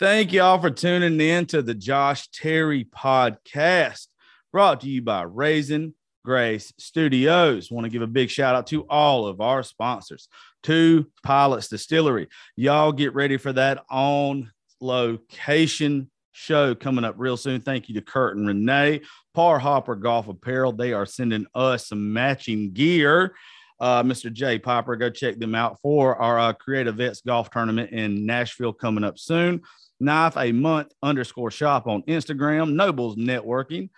Thank y'all for tuning in to the Josh Terry podcast, brought to you by Raisin Grace Studios. Want to give a big shout out to all of our sponsors, to Pilots Distillery. Y'all get ready for that on location show coming up real soon. Thank you to Kurt and Renee, Par Hopper Golf Apparel. They are sending us some matching gear. Uh, Mr. Jay Piper, go check them out for our uh, Creative Vets Golf Tournament in Nashville coming up soon. Knife a month underscore shop on Instagram, Nobles Networking,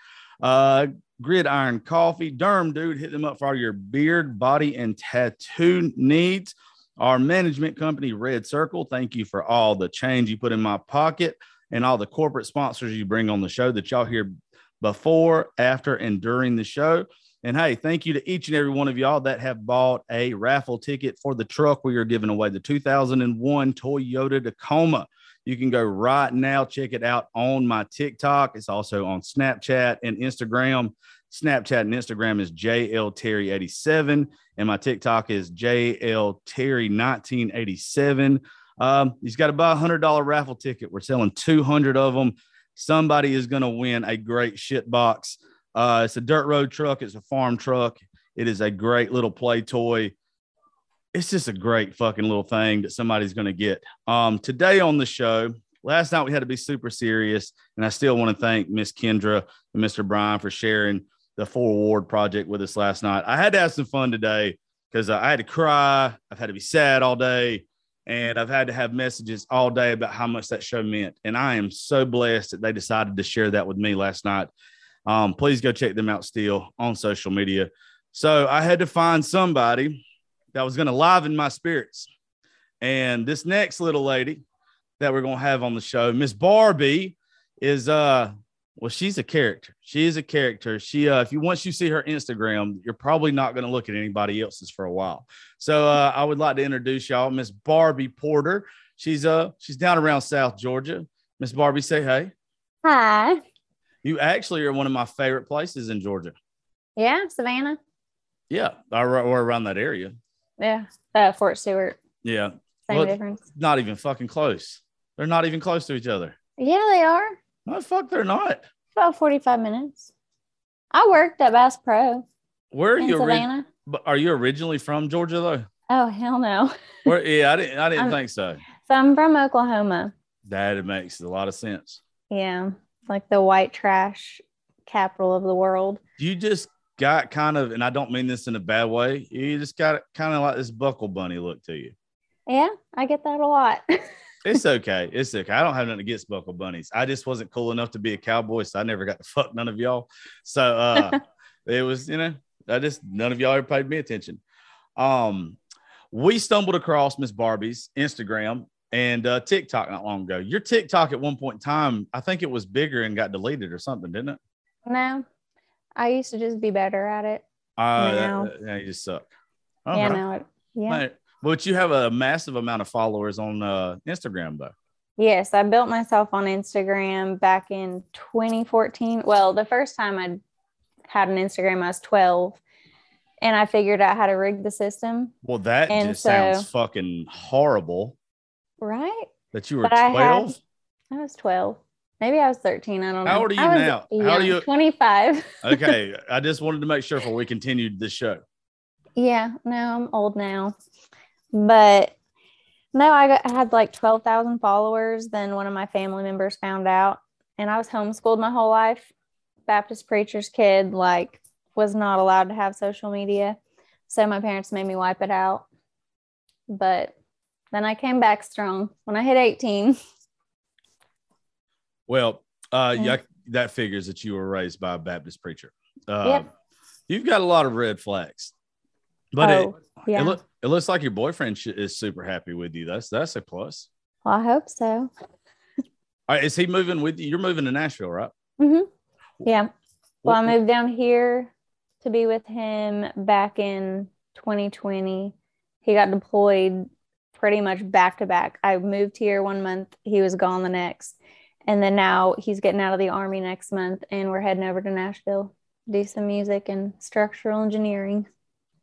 uh, Gridiron Coffee, Derm Dude, hit them up for all your beard, body, and tattoo needs. Our management company, Red Circle, thank you for all the change you put in my pocket and all the corporate sponsors you bring on the show that y'all hear before, after, and during the show. And hey, thank you to each and every one of y'all that have bought a raffle ticket for the truck we are giving away, the 2001 Toyota Tacoma. You can go right now, check it out on my TikTok. It's also on Snapchat and Instagram. Snapchat and Instagram is JL Terry87, and my TikTok is JL Terry1987. Um, he's got to buy a hundred dollar raffle ticket. We're selling 200 of them. Somebody is going to win a great shit box. Uh, it's a dirt road truck. It's a farm truck. It is a great little play toy. It's just a great fucking little thing that somebody's going to get. Um, today on the show, last night we had to be super serious, and I still want to thank Miss Kendra and Mr. Brian for sharing the Four Award project with us last night. I had to have some fun today because uh, I had to cry. I've had to be sad all day and I've had to have messages all day about how much that show meant. And I am so blessed that they decided to share that with me last night. Um, please go check them out still on social media. So I had to find somebody that was going to liven my spirits. And this next little lady that we're going to have on the show, Miss Barbie, is uh well, she's a character. She is a character. She, uh, if you once you see her Instagram, you're probably not going to look at anybody else's for a while. So uh, I would like to introduce y'all, Miss Barbie Porter. She's uh she's down around South Georgia. Miss Barbie, say hey. Hi. You actually are one of my favorite places in Georgia. Yeah, Savannah. Yeah, or, or around that area. Yeah, uh, Fort Stewart. Yeah, Same Well, difference. not even fucking close. They're not even close to each other. Yeah, they are. No, fuck, they're not. About 45 minutes. I worked at Bass Pro Where are you? ori- are you originally from Georgia though? Oh, hell no. Where, yeah, I didn't. I didn't think so. So I'm from Oklahoma. That makes a lot of sense. Yeah, like the white trash capital of the world. you just got kind of, and I don't mean this in a bad way. You just got kind of like this buckle bunny look to you. Yeah, I get that a lot. It's okay. It's okay. I don't have nothing against buckle bunnies. I just wasn't cool enough to be a cowboy, so I never got to fuck none of y'all. So uh it was, you know, I just none of y'all ever paid me attention. Um, we stumbled across Miss Barbie's Instagram and uh TikTok not long ago. Your TikTok at one point in time, I think it was bigger and got deleted or something, didn't it? no, I used to just be better at it. Uh, No. that- yeah, you just suck. yeah, All right. no, it, yeah. Right. But you have a massive amount of followers on uh, Instagram, though. Yes, I built myself on Instagram back in 2014. Well, the first time I had an Instagram, I was 12, and I figured out how to rig the system. Well, that And just sounds fucking horrible Right? that you were But I had- 12. I was 12. Maybe I was 13. I don't know. How old are you I now? How old are you? 25. okay. I just wanted to make sure before we continued the show. yeah, no, I'm old now. But no, I, got, I had like 12,000 followers. Then one of my family members found out, and I was homeschooled my whole life. Baptist preacher's kid, like, was not allowed to have social media. So my parents made me wipe it out. But then I came back strong when I hit 18. Well, uh, Yeah. yeah, that figures that you were raised by a Baptist preacher. Uh, Yep. You've got a lot of red flags, but it, oh, yeah. it, look, it looks like your boyfriend sh- is super happy with you. That's that's a plus. well, I hope so. All right, is he moving with you? You're moving to Nashville, right? hmm Yeah. Well, I moved down here to be with him back in 2020. He got deployed pretty much back to back. I moved here one month, he was gone the next. And then now he's getting out of the army next month, and we're heading over to Nashville to do some music and structural engineering.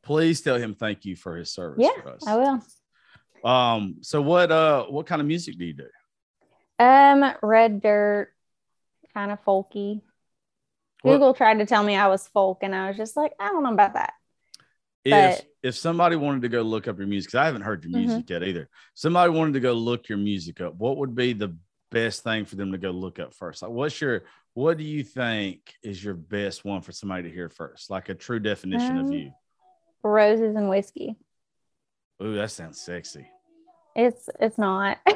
Please tell him thank you for his service Yeah, for us. I will. Um, so what uh what kind of music do you do? Um, red dirt, kind of folky. What- Google tried to tell me I was folk, and I was just like, I don't know about that. if But- if somebody wanted to go look up your music, because I haven't heard your Mhm. music yet either. Somebody wanted to go look your music up. What would be the best thing for them to go look up first? Like, what's your what do you think is your best one for somebody to hear first? Like a true definition of Um, you. Roses and whiskey. Ooh, that sounds sexy. It's it's not.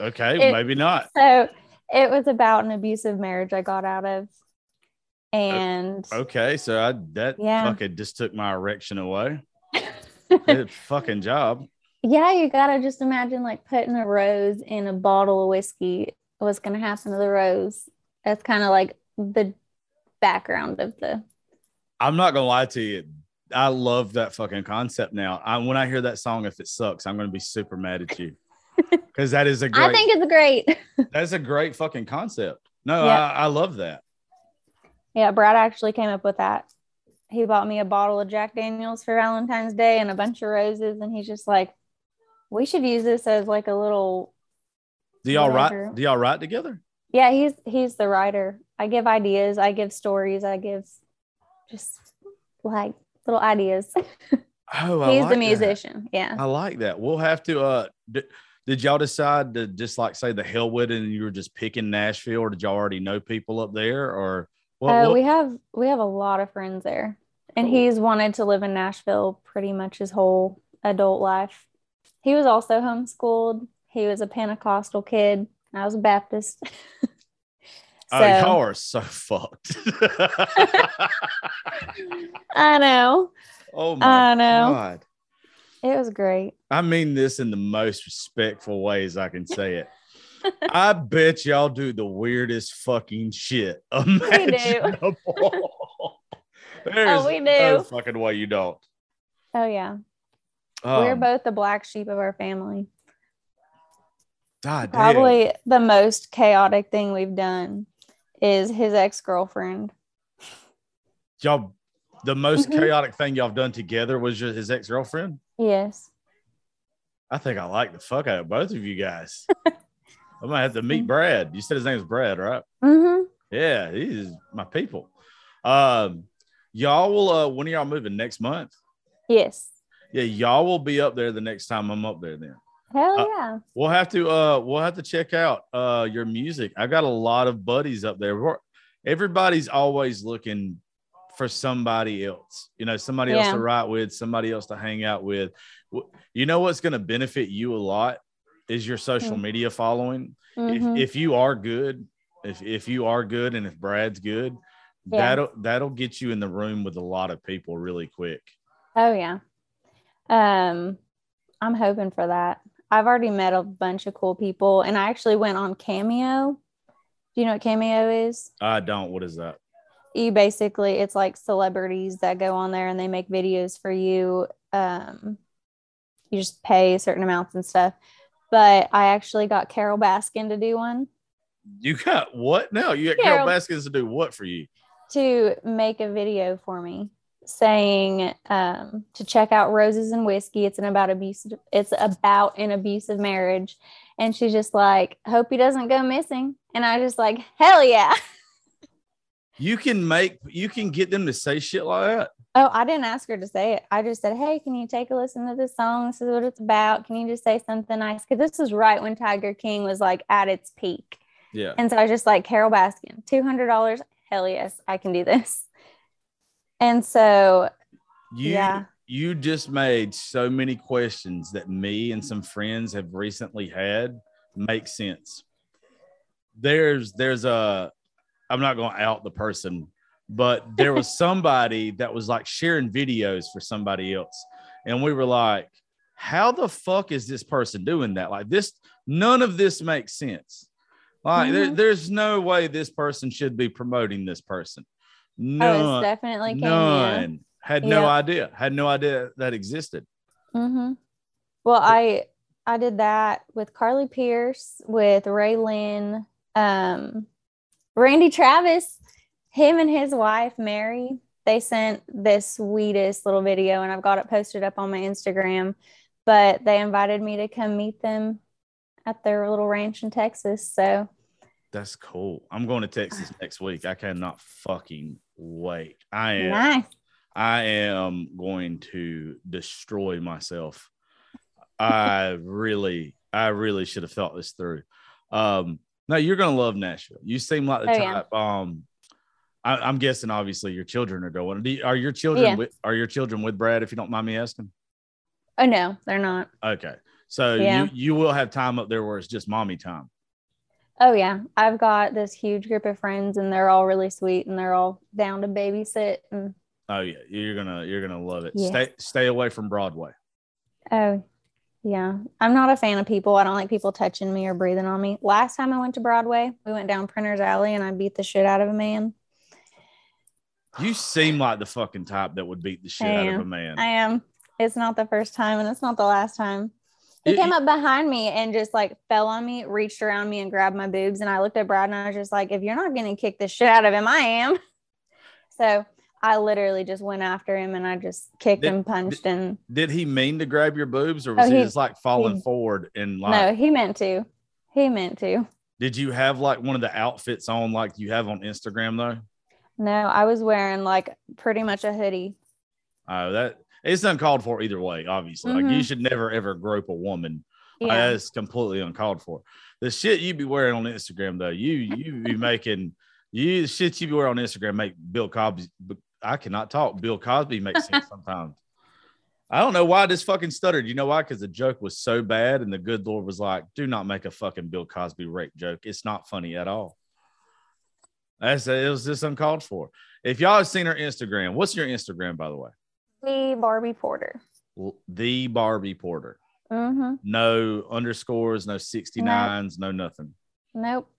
Okay, It- maybe not. so it was about an abusive marriage I got out of, and Okay, so I that Yeah. fucking just took my erection away. Good fucking job. Yeah, you gotta just imagine like putting a rose in a bottle of whiskey. What's gonna happen to the rose? That's kind of like the background of the. I'm not gonna lie to you. I love that fucking concept now. I, when I hear that song, if it sucks, I'm gonna be super mad at you because that is a great. I think it's great. that's a great fucking concept. No, Yeah. I, I love that. Yeah, Brad actually came up with that. He bought me a bottle of Jack Daniels for Valentine's Day and a bunch of roses, and he's just like, "We should use this as like a little." Do y'all write? Do y'all write together? Yeah, he's he's the writer. I give ideas. I give stories. I give just like little ideas. Oh, I he's like the that. musician. Yeah. I like that. We'll have to. Uh, d- did y'all decide to just like say the hell with it, and you were just picking Nashville, or did y'all already know people up there, or what? Uh, what- we have we have a lot of friends there, and Cool. he's wanted to live in Nashville pretty much his whole adult life. He was also homeschooled. He was a Pentecostal kid. I was a Baptist. oh, so y'all are so fucked. I know oh my I know. god. it was great. I mean this in the most respectful ways I can say it. I bet y'all do the weirdest fucking shit imaginable. There's Oh, we no do. fucking way you don't. Oh yeah, we're Um, both the black sheep of our family. God damn. Probably the most chaotic thing we've done is his ex girlfriend. y'all the most Mhm. chaotic thing y'all have done together was just his ex-girlfriend. Yes. I think I like the fuck out of both of you guys. I might have to meet Brad. You said his name was Brad, right? Mm-hmm. Yeah, he's my people. Um, y'all will uh when are y'all moving next month? Yes. Yeah, y'all will be up there the next time I'm up there then. Hell Uh, yeah. We'll have to uh we'll have to check out uh your music. I got a lot of buddies up there. We're- Everybody's always looking for somebody else, you know, somebody else to write with, somebody else to hang out with. You know what's going to benefit you a lot is your social Mm. media following. Mhm. If if you are good, if if you are good and if Brad's good, Yeah. that'll that'll get you in the room with a lot of people really quick. Oh yeah. Um, I'm hoping for that. I've already met a bunch of cool people, and I actually went on Cameo. Do you know what Cameo is? I don't. What is that? You basically, it's like celebrities that go on there and they make videos for you. Um, you just pay certain amounts and stuff. But I actually got Carole Baskin to do one You got what now? You got Carol- Carole Baskins to do what for you? to make a video for me saying um, to check out roses and whiskey. It's an about abuse it's about an abusive marriage. And she's just like hope he doesn't go missing. And i just like hell yeah. You can make you can get them to say shit like that. oh i didn't ask her to say it. I just said hey can you take a listen to this song? This is what it's about. Can you just say something nice? Because this was right when tiger king was like at its peak. Yeah. And so I was just like, Carole Baskin, $200. Hell yes, I can do this. And so, You Yeah. you just made so many questions that me and some friends have recently had make sense. There's there's a I'm not going to out the person, but there was somebody that was like sharing videos for somebody else. And we were like, how the fuck is this person doing that? Like this none of this makes sense. Like there, Mhm. there's no way this person should be promoting this person. Oh, it's None. definitely Cameo. None. Had no Yeah. idea. Had no idea that existed. Mm-hmm. Well, I I did that with Carly Pearce, with RaeLynn, um, Randy Travis, him and his wife Mary. They sent this sweetest little video, and I've got it posted up on my Instagram. But they invited me to come meet them at their little ranch in Texas. So That's cool. I'm going to Texas next week. I cannot fucking wait. I am. nice. I am going to destroy myself. I really, I really should have thought this through. Um, no, you're gonna love Nashville. You seem like the Oh, yeah. type. Um, I, I'm guessing obviously your children are going. Do you- are your children Yeah. with are your children with Brad? If you don't mind me asking. Oh no, they're not. Okay, so Yeah. you you will have time up there where it's just mommy time. Oh yeah, I've got this huge group of friends, and they're all really sweet, and they're all down to babysit. And Oh yeah, you're gonna you're gonna love it. Yeah. Stay stay away from Broadway. oh yeah, I'm not a fan of people. I don't like people touching me or breathing on me. Last time I went to Broadway, we went down Printer's Alley, and I beat the shit out of a man. You seem like the fucking type that would beat the shit out of a man. I am. It's not the first time, and it's not the last time. He came up behind me and just like fell on me, reached around me and grabbed my boobs. And I looked at Brad and I was just like, if you're not going to kick the shit out of him, I am. So I literally just went after him and I just kicked Did- and punched. And Did he mean to grab your boobs, or was Oh, he, he- just like falling he- forward and like? no, he meant to. He meant to. Did you have like one of the outfits on like you have on Instagram though? No, I was wearing like pretty much a hoodie. Oh, that it's uncalled for either way. Obviously, like you Mhm. should never ever grope a woman. Like, Yeah. that's completely uncalled for. The shit you be wearing on Instagram though, you you be making you the shit you be wearing on Instagram make Bill Cosby. I cannot talk. Bill Cosby makes sense sometimes. I don't know why this fucking stuttered. You know why? Because the joke was so bad, and the good Lord was like, "Do not make a fucking Bill Cosby rape joke. It's not funny at all." That's it was just uncalled for. If y'all have seen her Instagram, what's your Instagram by the way? The Barbie Porter. The Barbie Porter. Mm-hmm. No underscores, no 69s, no nothing. Nope.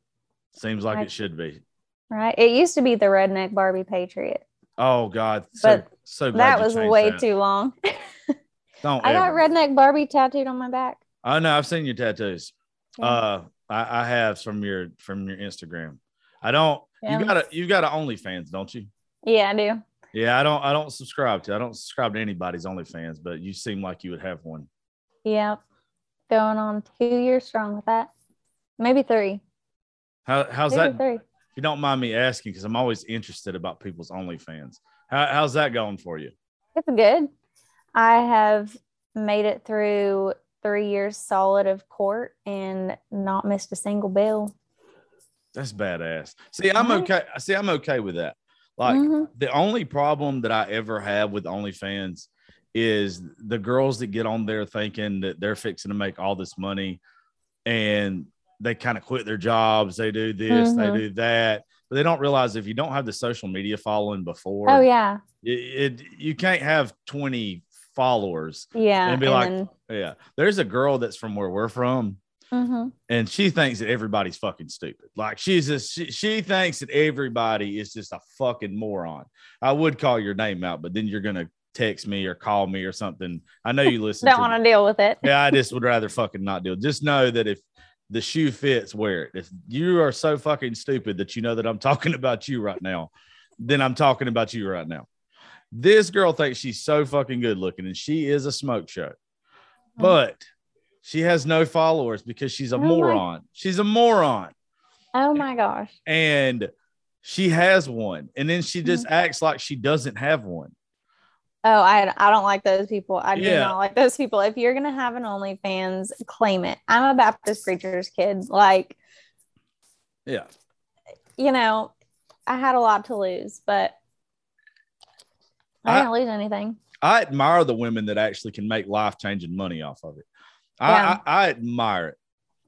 Seems like I- it should be. Right. It used to be the Redneck Barbie Patriot. Oh God, so But so glad That was way that. too long. Don't I got. Redneck Barbie tattooed on my back. I know I've seen your tattoos. Yeah. Uh, I, I have from your from your Instagram. I don't. Yeah. You got a you got a OnlyFans, don't you? Yeah, I do. Yeah, I don't. I don't subscribe to. I don't subscribe to anybody's OnlyFans, but you seem like you would have one. Yep. Going on two years strong with that. Maybe three. How how's Maybe that? three. If you don't mind me asking, because I'm always interested about people's OnlyFans. How, how's that going for you? It's good. I have made it through three years solid of court and not missed a single bill. That's badass. See, I'm Right. okay. See, I'm okay with that. Like Mhm. the only problem that I ever have with OnlyFans is the girls that get on there thinking that they're fixing to make all this money and they kind of quit their jobs. They do this, they Mhm. do that, but they don't realize if you don't have the social media following before, Oh yeah. it, it you can't have 20 followers. Yeah. And be like- Yeah. There's a girl that's from where we're from Mhm. and she thinks that everybody's fucking stupid. Like she's just she, she thinks that everybody is just a fucking moron. I would call your name out, but then you're gonna text me or call me or something. I know you listen. I don't want to deal with it. Yeah, I just would rather fucking not deal. Just know that if the shoe fits, wear it. If you are so fucking stupid that you know that I'm talking about you right now, then I'm talking about you right now. This girl thinks she's so fucking good looking, and she is a smoke show, but she has no followers because she's a Oh my- moron. She's a moron, Oh my gosh. and she has one, and then she just mm-hmm. acts like she doesn't have one. Oh, I I don't like those people. I do Yeah. not like those people. If you're gonna have an OnlyFans, claim it. I'm a Baptist preacher's kid. Like, Yeah, you know, I had a lot to lose, but I, I- didn't lose anything. I admire the women that actually can make life changing money off of it. Yeah. I, I, I admire it.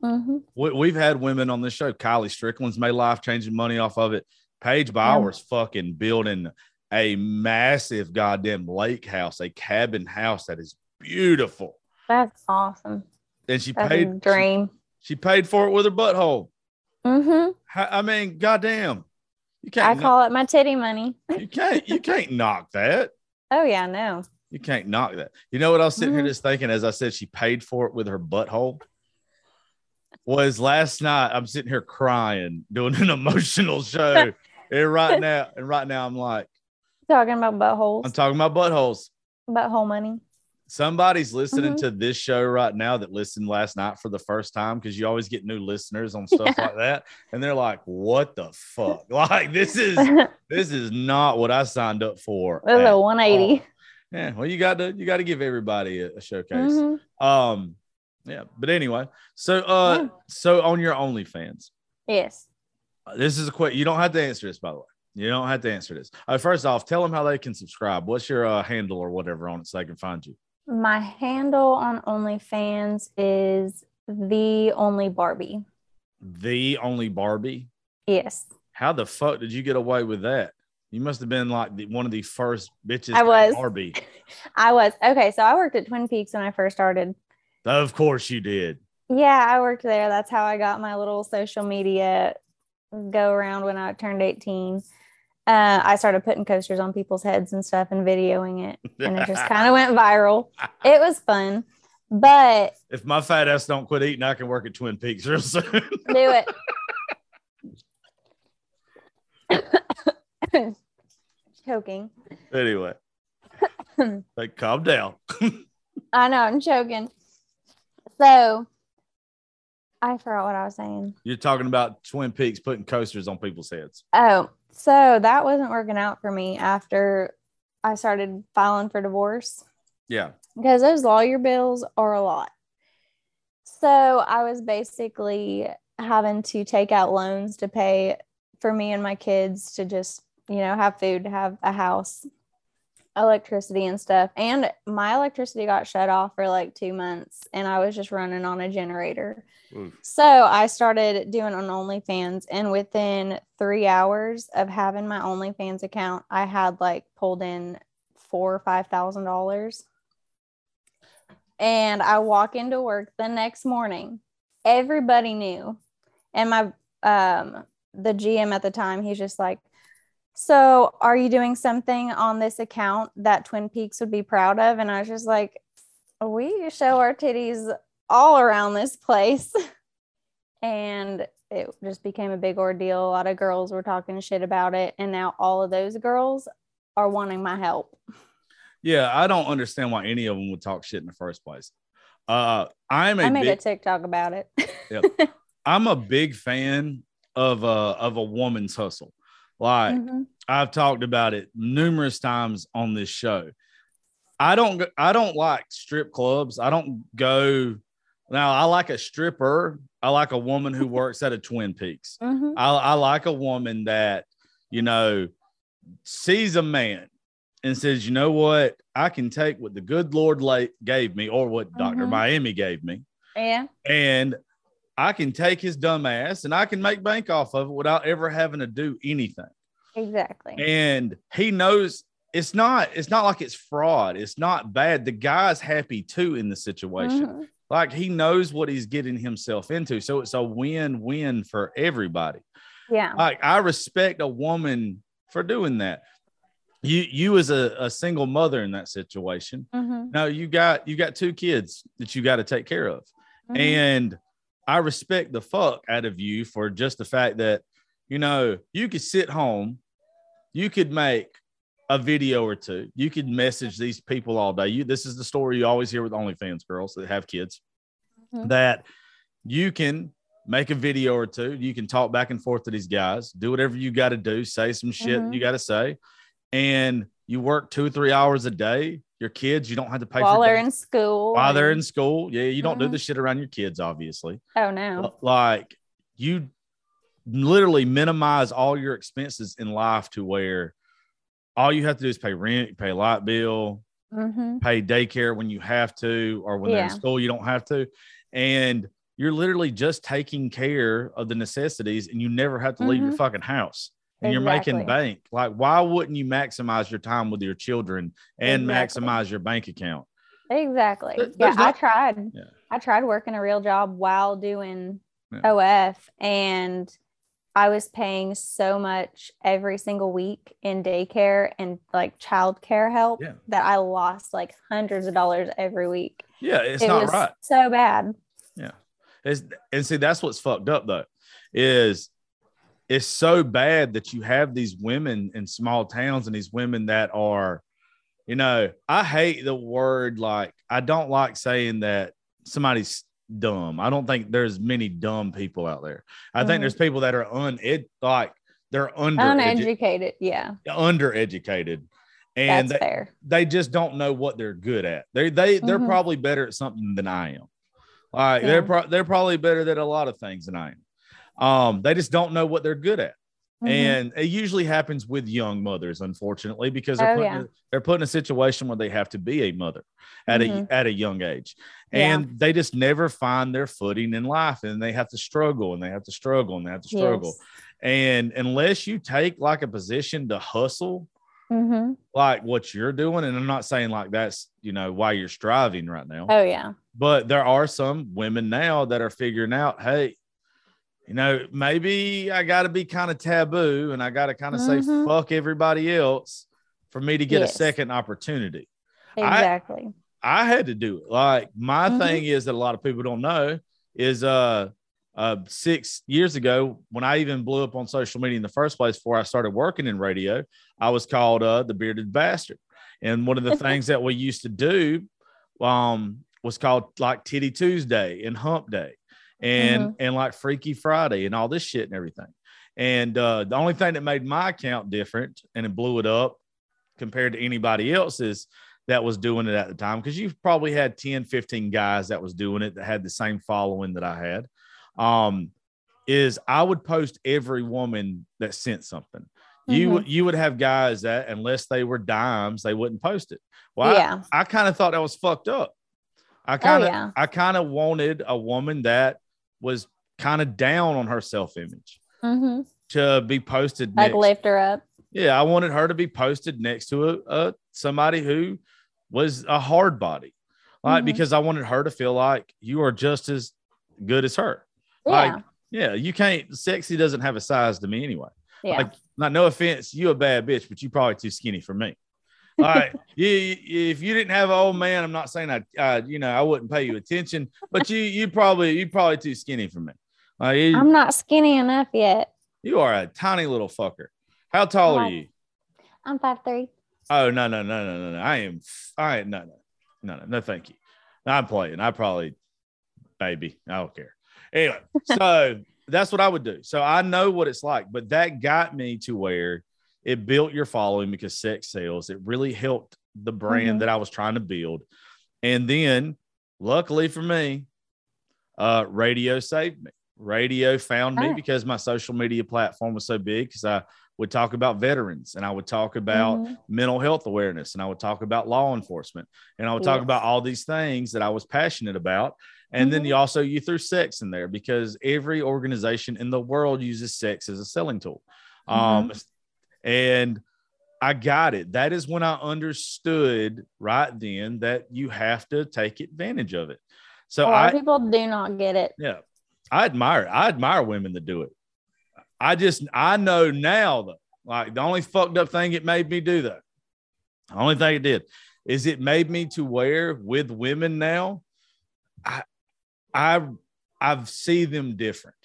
hmm We, we've had women on this show. Kylie Strickland's made life changing money off of it. Paige Bowers fucking building a massive goddamn lake house, a cabin house that is beautiful. That's awesome. And she That's paid dream. She, she paid for it with her butthole. Mm-hmm. How- I mean, goddamn, you I can't. I call it my titty money. you can't. You can't knock that. Oh yeah, no. You can't knock that. You know what I was sitting here Mhm. just thinking as I said she paid for it with her butthole? Was last night I'm sitting here crying, doing an emotional show. and right now, and right now I'm like, Talking about buttholes, I'm talking about buttholes. butthole money. somebody's listening Mhm. to this show right now that listened last night for the first time because you always get new listeners on stuff Yeah. like that, and they're like, "What the fuck? Like this is this is not what I signed up for." at a 180. all." Yeah, well, you got to you got to give everybody a, a showcase. Mhm. Um, yeah, but anyway, so uh, Yeah. so on your OnlyFans, Yes. uh, this is a quick. You don't have to answer this, by the way. You don't have to answer this. Uh, first off, tell them how they can subscribe. What's your uh, handle or whatever on it so they can find you? My handle on OnlyFans is the only Barbie. The only Barbie. Yes. How the fuck did you get away with that? You must have been like the, one of the first bitches. I was. Barbie. I was. Okay. So I worked at Twin Peaks when I first started. Of course you did. Yeah, I worked there. That's how I got my little social media go around when I turned 18. Uh, I started putting coasters on people's heads and stuff and videoing it, and it just kind of went viral. It was fun, but If my fat ass don't quit eating, I can work at Twin Peaks real soon. do it. Choking. anyway, like calm down. I know I'm choking. So I forgot what I was saying. You're talking about Twin Peaks putting coasters on people's heads. Oh, so that wasn't working out for me after I started filing for divorce Yeah. because those lawyer bills are a lot. So I was basically having to take out loans to pay for me and my kids to just, you know, have food, have a house, electricity and stuff. And my electricity got shut off for like two months and I was just running on a generator. Oof. So I started doing on OnlyFans, and within three hours of having my OnlyFans account, I had like pulled in four or five thousand dollars. And I walk into work the next morning. Everybody knew, and my um the GM at the time, he's just like, "So, are you doing something on this account that Twin Peaks would be proud of?" And I was just like, "We show our titties all around this place. and it just became a big ordeal. A lot of girls were talking shit about it. And now all of those girls are wanting my help. Yeah, I don't understand why any of them would talk shit in the first place. Uh, I'm a I made big, a TikTok about it. I'm a big fan of a of a woman's hustle. Like Mhm. I've talked about it numerous times on this show. I don't I don't like strip clubs. I don't go now. I like a stripper. I like a woman who works at a Twin Peaks. Mhm. I, I like a woman that, you know, sees a man and says, you know what, I can take what the good Lord gave me or what Dr. Mhm. Miami gave me, Yeah. and I can take his dumb ass and I can make bank off of it without ever having to do anything. Exactly. And he knows it's not, it's not like it's fraud. It's not bad. The guy's happy too in the situation. Mhm. Like he knows what he's getting himself into. So it's a win-win for everybody Yeah. like I respect a woman for doing that. You you as a, a single mother in that situation. Mhm. Now you got you got two kids that you got to take care of. Mhm. And I respect the fuck out of you for just the fact that you know you could sit home, you could make a video or two, you could message these people all day. You this is the story you always hear with OnlyFans girls that have kids Mhm. that you can make a video or two, you can talk back and forth to these guys, do whatever you got to do, say some shit Mhm. you got to say, and you work two or three hours a day. Your kids, you don't have to pay While for they're in school. while they're in school. Yeah, you don't do Mhm. this shit around your kids, obviously. Oh, no. Like you literally minimize all your expenses in life to where all you have to do is pay rent, pay light bill, hmm pay daycare when you have to, or when they're in school, you don't have to. And you're literally just taking care of the necessities and you never have to leave your Mhm. fucking house. And you're making bank. Like, why wouldn't you maximize your time with your children and Exactly. maximize your bank account? Exactly. There- yeah, there's I tried. Yeah. I tried working a real job while doing Yeah. OF and I was paying so much every single week in daycare and like childcare help Yeah. that I lost like hundreds of dollars every week. Yeah, it's it not was right. so bad. Yeah. It's, and see, that's what's fucked up though, is it's so bad that you have these women in small towns and these women that are, you know, I hate the word like I don't like saying that somebody's dumb. I don't think there's many dumb people out there. I think Mhm. there's people that are uned like they're under Uneducated. Yeah. undereducated and That's they, fair. they just don't know what they're good at. They they they're Mhm. probably better at something than I am. Like they're pro- they're probably better at a lot of things than I am. Um, they just don't know what they're good at. Mhm. And it usually happens with young mothers, unfortunately, because they're, Oh, put, yeah. in, they're put in a situation where they have to be a mother at Mhm. a at a young age, Yeah. and they just never find their footing in life, and they have to struggle, and they have to struggle, and they have to struggle. Yes. And unless you take like a position to hustle, Mhm. like what you're doing, and I'm not saying like that's you know why you're striving right now, Oh yeah. but there are some women now that are figuring out, hey, you know, maybe I got to be kind of taboo and I got to kind of say Mhm. fuck everybody else for me to get Yes. a second opportunity. Exactly. I had to do it. Like my Mhm. thing is that a lot of people don't know is uh uh six years ago when I even blew up on social media in the first place before I started working in radio, I was called uh the bearded bastard. And one of the things that we used to do um was called like Titty Tuesday and Hump Day and and like Freaky Friday and all this shit and everything. And uh the only thing that made my account different and it blew it up compared to anybody else's that was doing it at the time because you've probably had 10 15 guys that was doing it that had the same following that i had um is i would post every woman that sent something you would you would have guys that unless they were dimes they wouldn't post it well I- yeah. i, kind of thought that was fucked up i kind of Oh, yeah. i kind of wanted a woman that was kind of down on her self-image hmm to be posted Like next lift her up. yeah, I wanted her to be posted next to a, a somebody who was a hard body, like Mhm. because I wanted her to feel like you are just as good as her. Yeah. Like, yeah, you can't. Sexy doesn't have a size to me anyway. yeah. Like, not no offense, you a bad bitch, but you probably too skinny for me. All right, you, you- if you didn't have an old man, I'm not saying I, uh, you know, I wouldn't pay you attention, but you, you probably, you probably too skinny for me. Like, you, I'm not skinny enough yet. you are a tiny little fucker. How tall are you? I'm five three. Oh no no no no no no! I am I no no no no no thank you. I'm playing. I probably maybe I don't care. Anyway, so that's what I would do. So I know what it's like, but that got me to where it built your following because sex sales. It really helped the brand Mhm. that I was trying to build, and then luckily for me, uh, radio saved me. Radio found me Right. because my social media platform was so big because I would talk about veterans and I would talk about Mhm. mental health awareness and I would talk about law enforcement and I would talk about all these things that I was passionate about. And then Mhm. you also you threw sex in there because every organization in the world uses sex as a selling tool. Um, and I got it. That is when I understood right then that you have to take advantage of it. So a lot I of people do not get it. yeah, I admire it. I admire women that do it. I just I know now though, like the only fucked up thing it made me do though, the only thing it did is it made me to where with women now, I I I see them different.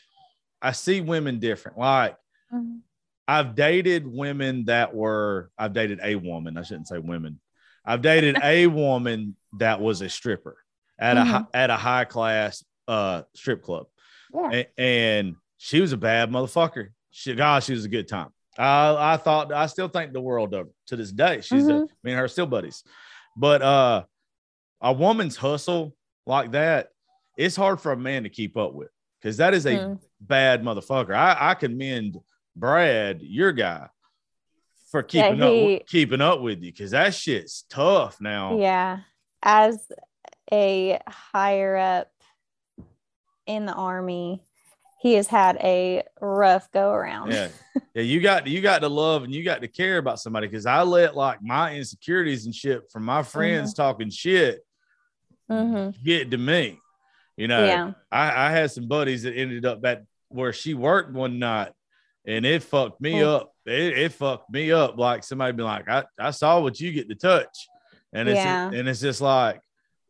I see women different. Like Mhm. I've dated women that were I've dated a woman. I shouldn't say women. I've dated a woman that was a stripper at a at a high class uh strip club, Yeah. A- and she was a bad motherfucker. She, gosh, she was a good time. I I thought I still think the world of her to this day. She's a, Mhm. me and her still buddies, but uh, a woman's hustle like that, it's hard for a man to keep up with because that is a Mm. bad motherfucker. I, I commend Brad, your guy, for keeping up he- up keeping up with you because that shit's tough now. Yeah. As a higher up in the army, he has had a rough go around. Yeah. Yeah, you got you got to love and you got to care about somebody because I let like my insecurities and shit from my friends Mm-hmm. talking shit hmm get to me. You know, Yeah. I, I had some buddies that ended up at where she worked one night and it fucked me Mm. up. It, it fucked me up. Like somebody be like, I, I saw what you get to touch. And it's Yeah. and it's just like,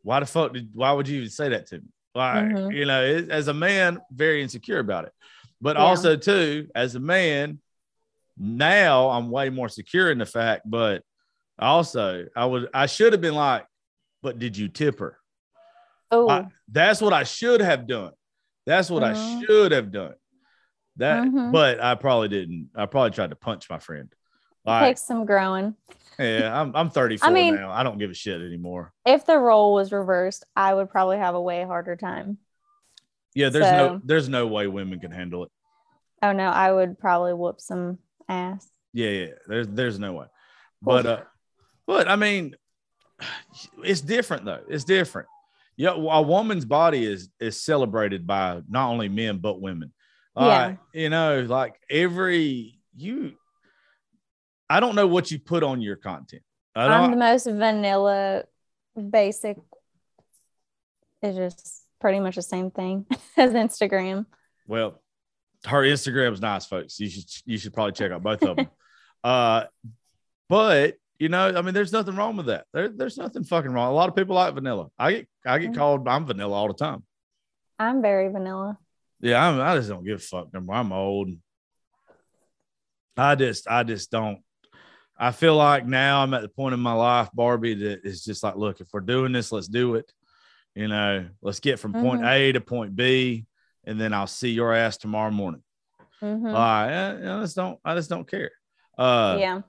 why the fuck did why would you even say that to me? Like, Mhm. you know, it, as a man, very insecure about it. But Yeah. also, too, as a man, now I'm way more secure in the fact, but Also, I would I should have been like, but did you tip her? Oh, I- that's what I should have done. That's what I Mhm. should have done. That, Mhm. but I probably didn't. I probably tried to punch my friend. it Like, takes some growing. yeah, I'm I'm 34 I mean- now. I don't give a shit anymore. If the role was reversed, I would probably have a way harder time. Yeah, there's no there's no way women can handle it. Oh no, I would probably whoop some ass. Yeah, yeah. There's there's no way. But uh, but I mean, it's different though. It's different. Yeah, a woman's body is is celebrated by not only men but women. Like, you know, like every you. I don't know what you put on your content. I I'm the most vanilla, basic. It's just pretty much the same thing as Instagram. Well, her Instagram's nice, folks. You should you should probably check out both of them. uh, but you know, I mean, there's nothing wrong with that. There, there's nothing fucking wrong. A lot of people like vanilla. I get I get Mhm. called I'm vanilla all the time. I'm very vanilla. Yeah, I'm, I just don't give a fuck no more. I'm old. I just I just don't. I feel like now I'm at the point in my life, Barbie, that is just like, look, if we're doing this, let's do it. You know, let's get from point Mhm. A to point B, and then I'll see your ass tomorrow morning. Mhm. Like, eh, I just don't, I just don't care. Uh, yeah.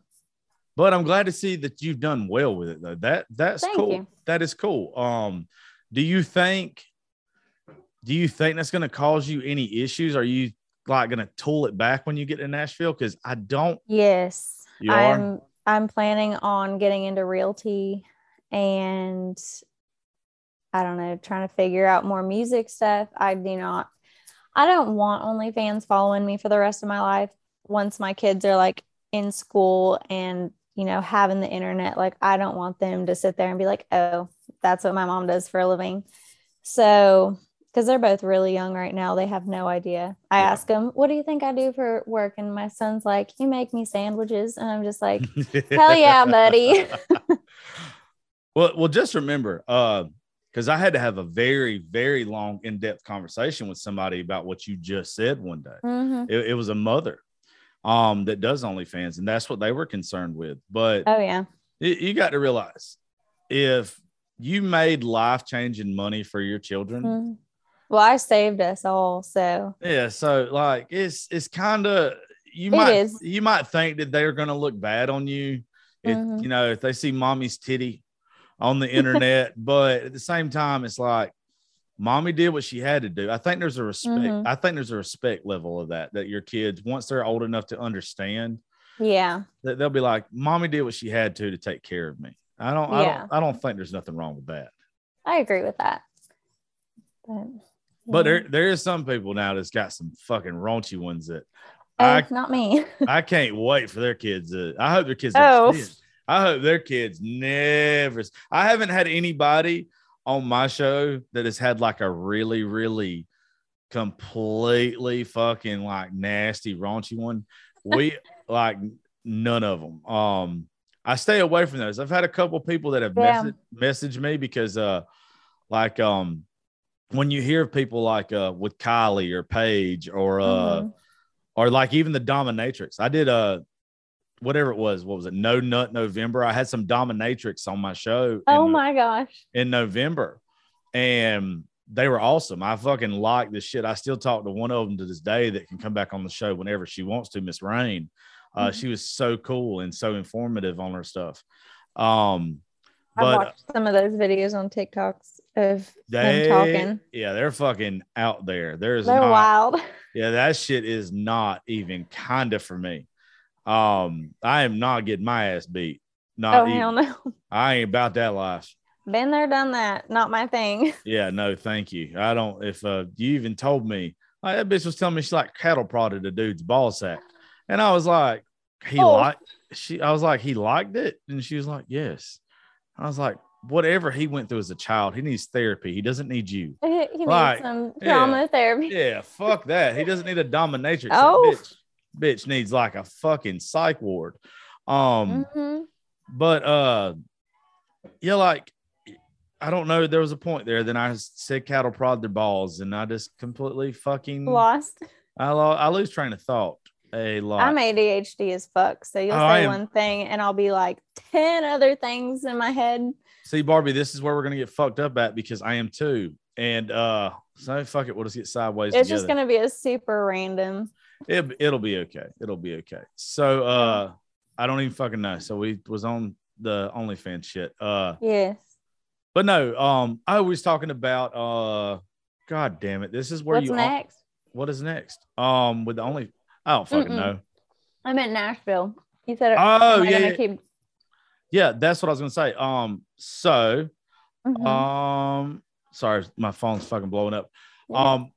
But I'm glad to see that you've done well with it, though. That that's Thank cool. you. That is cool. Um, do you think? Do you think that's going to cause you any issues? Are you like going to tool it back when you get to Nashville? Because I don't. Yes. You are? I'm I'm planning on getting into realty and I don't know, trying to figure out more music stuff. I do not I don't want OnlyFans following me for the rest of my life once my kids are like in school and you know having the internet like I don't want them to sit there and be like, "Oh, that's what my mom does for a living." So, because they're both really young right now, they have no idea. I Yeah. ask them, "What do you think I do for work?" And my son's like, "You make me sandwiches," and I'm just like, "Hell yeah, buddy!" well, well, just remember, uh, because I had to have a very, very long, in-depth conversation with somebody about what you just said one day. Mhm. It, it was a mother, um, that does OnlyFans, and that's what they were concerned with. But Oh yeah, you, you got to realize if you made life-changing money for your children, Mhm. Well, I saved us all, so yeah. So like, it's it's kind of you It might is. you might think that they're gonna look bad on you, if Mhm. you know if they see mommy's titty on the internet, but at the same time, it's like mommy did what she had to do. I think there's a respect. Mhm. I think there's a respect level of that that your kids once they're old enough to understand yeah, that they'll be like, mommy did what she had to to take care of me. I don't. I Yeah. don't. I don't think there's nothing wrong with that. I agree with that. But, But there, there is some people now that's got some fucking raunchy ones that oh, I not me. I can't wait for their kids. To, I hope their kids. Oh. I hope their kids never. I haven't had anybody on my show that has had like a really, really completely fucking like nasty, raunchy one. We like none of them. Um, I stay away from those. I've had a couple people that have Yeah. messaged, messaged me because, uh, like, um, when you hear people like uh with Kylie or Paige or uh Mhm. or like even the dominatrix. I did uh whatever it was. What was it? No Nut November. I had some dominatrix on my show. Oh in, my gosh. in November, and they were awesome. I fucking like this shit. I still talk to one of them to this day that can come back on the show whenever she wants to. Miss Rain. Uh, Mhm. She was so cool and so informative on her stuff. Um, I've watched some of those videos on TikToks of they, them talking. yeah, they're fucking out there. There's They're not, wild. Yeah, that shit is not even kind of for me. Um, I am not getting my ass beat. Not Oh even. hell no. I ain't about that life. Been there, done that. Not my thing. Yeah, no, thank you. I don't. If uh, you even told me, like, that bitch was telling me she like cattle prodded a dude's ball sack, and I was like, he Oh. liked. She, I was like, he liked it, and she was like, yes. I was like, whatever he went through as a child, he needs therapy. He doesn't need you. he needs Like, some yeah. trauma therapy. Yeah, fuck that. He doesn't need a dominatrix. Oh. bitch, bitch needs like a fucking psych ward. Um, Mhm. but uh, yeah, like I don't know. There was a point there. Then I said cattle prod their balls, and I just completely fucking Lost. I lo- I lose train of thought, a lot. I'm ADHD as fuck. So you'll Oh, say one thing and I'll be like 10 other things in my head. See, Barbie, this is where we're gonna get fucked up at because I am too. And uh, so fuck it, we'll just get sideways. It's together. just going to be a super random. It, it'll be okay. It'll be okay. So uh, I don't even fucking know. So we was on the OnlyFans shit. Uh, Yes. but no. Um, I was talking about. Uh, God damn it! This is where What's you. next? What is next? Um, with the only. I don't fucking Mm-mm. know. I'm in Nashville. You said, it. Oh yeah, gonna yeah, keep. Yeah. That's what I was gonna say. Um, so Mhm. um, sorry, my phone's fucking blowing up. Yeah. Um,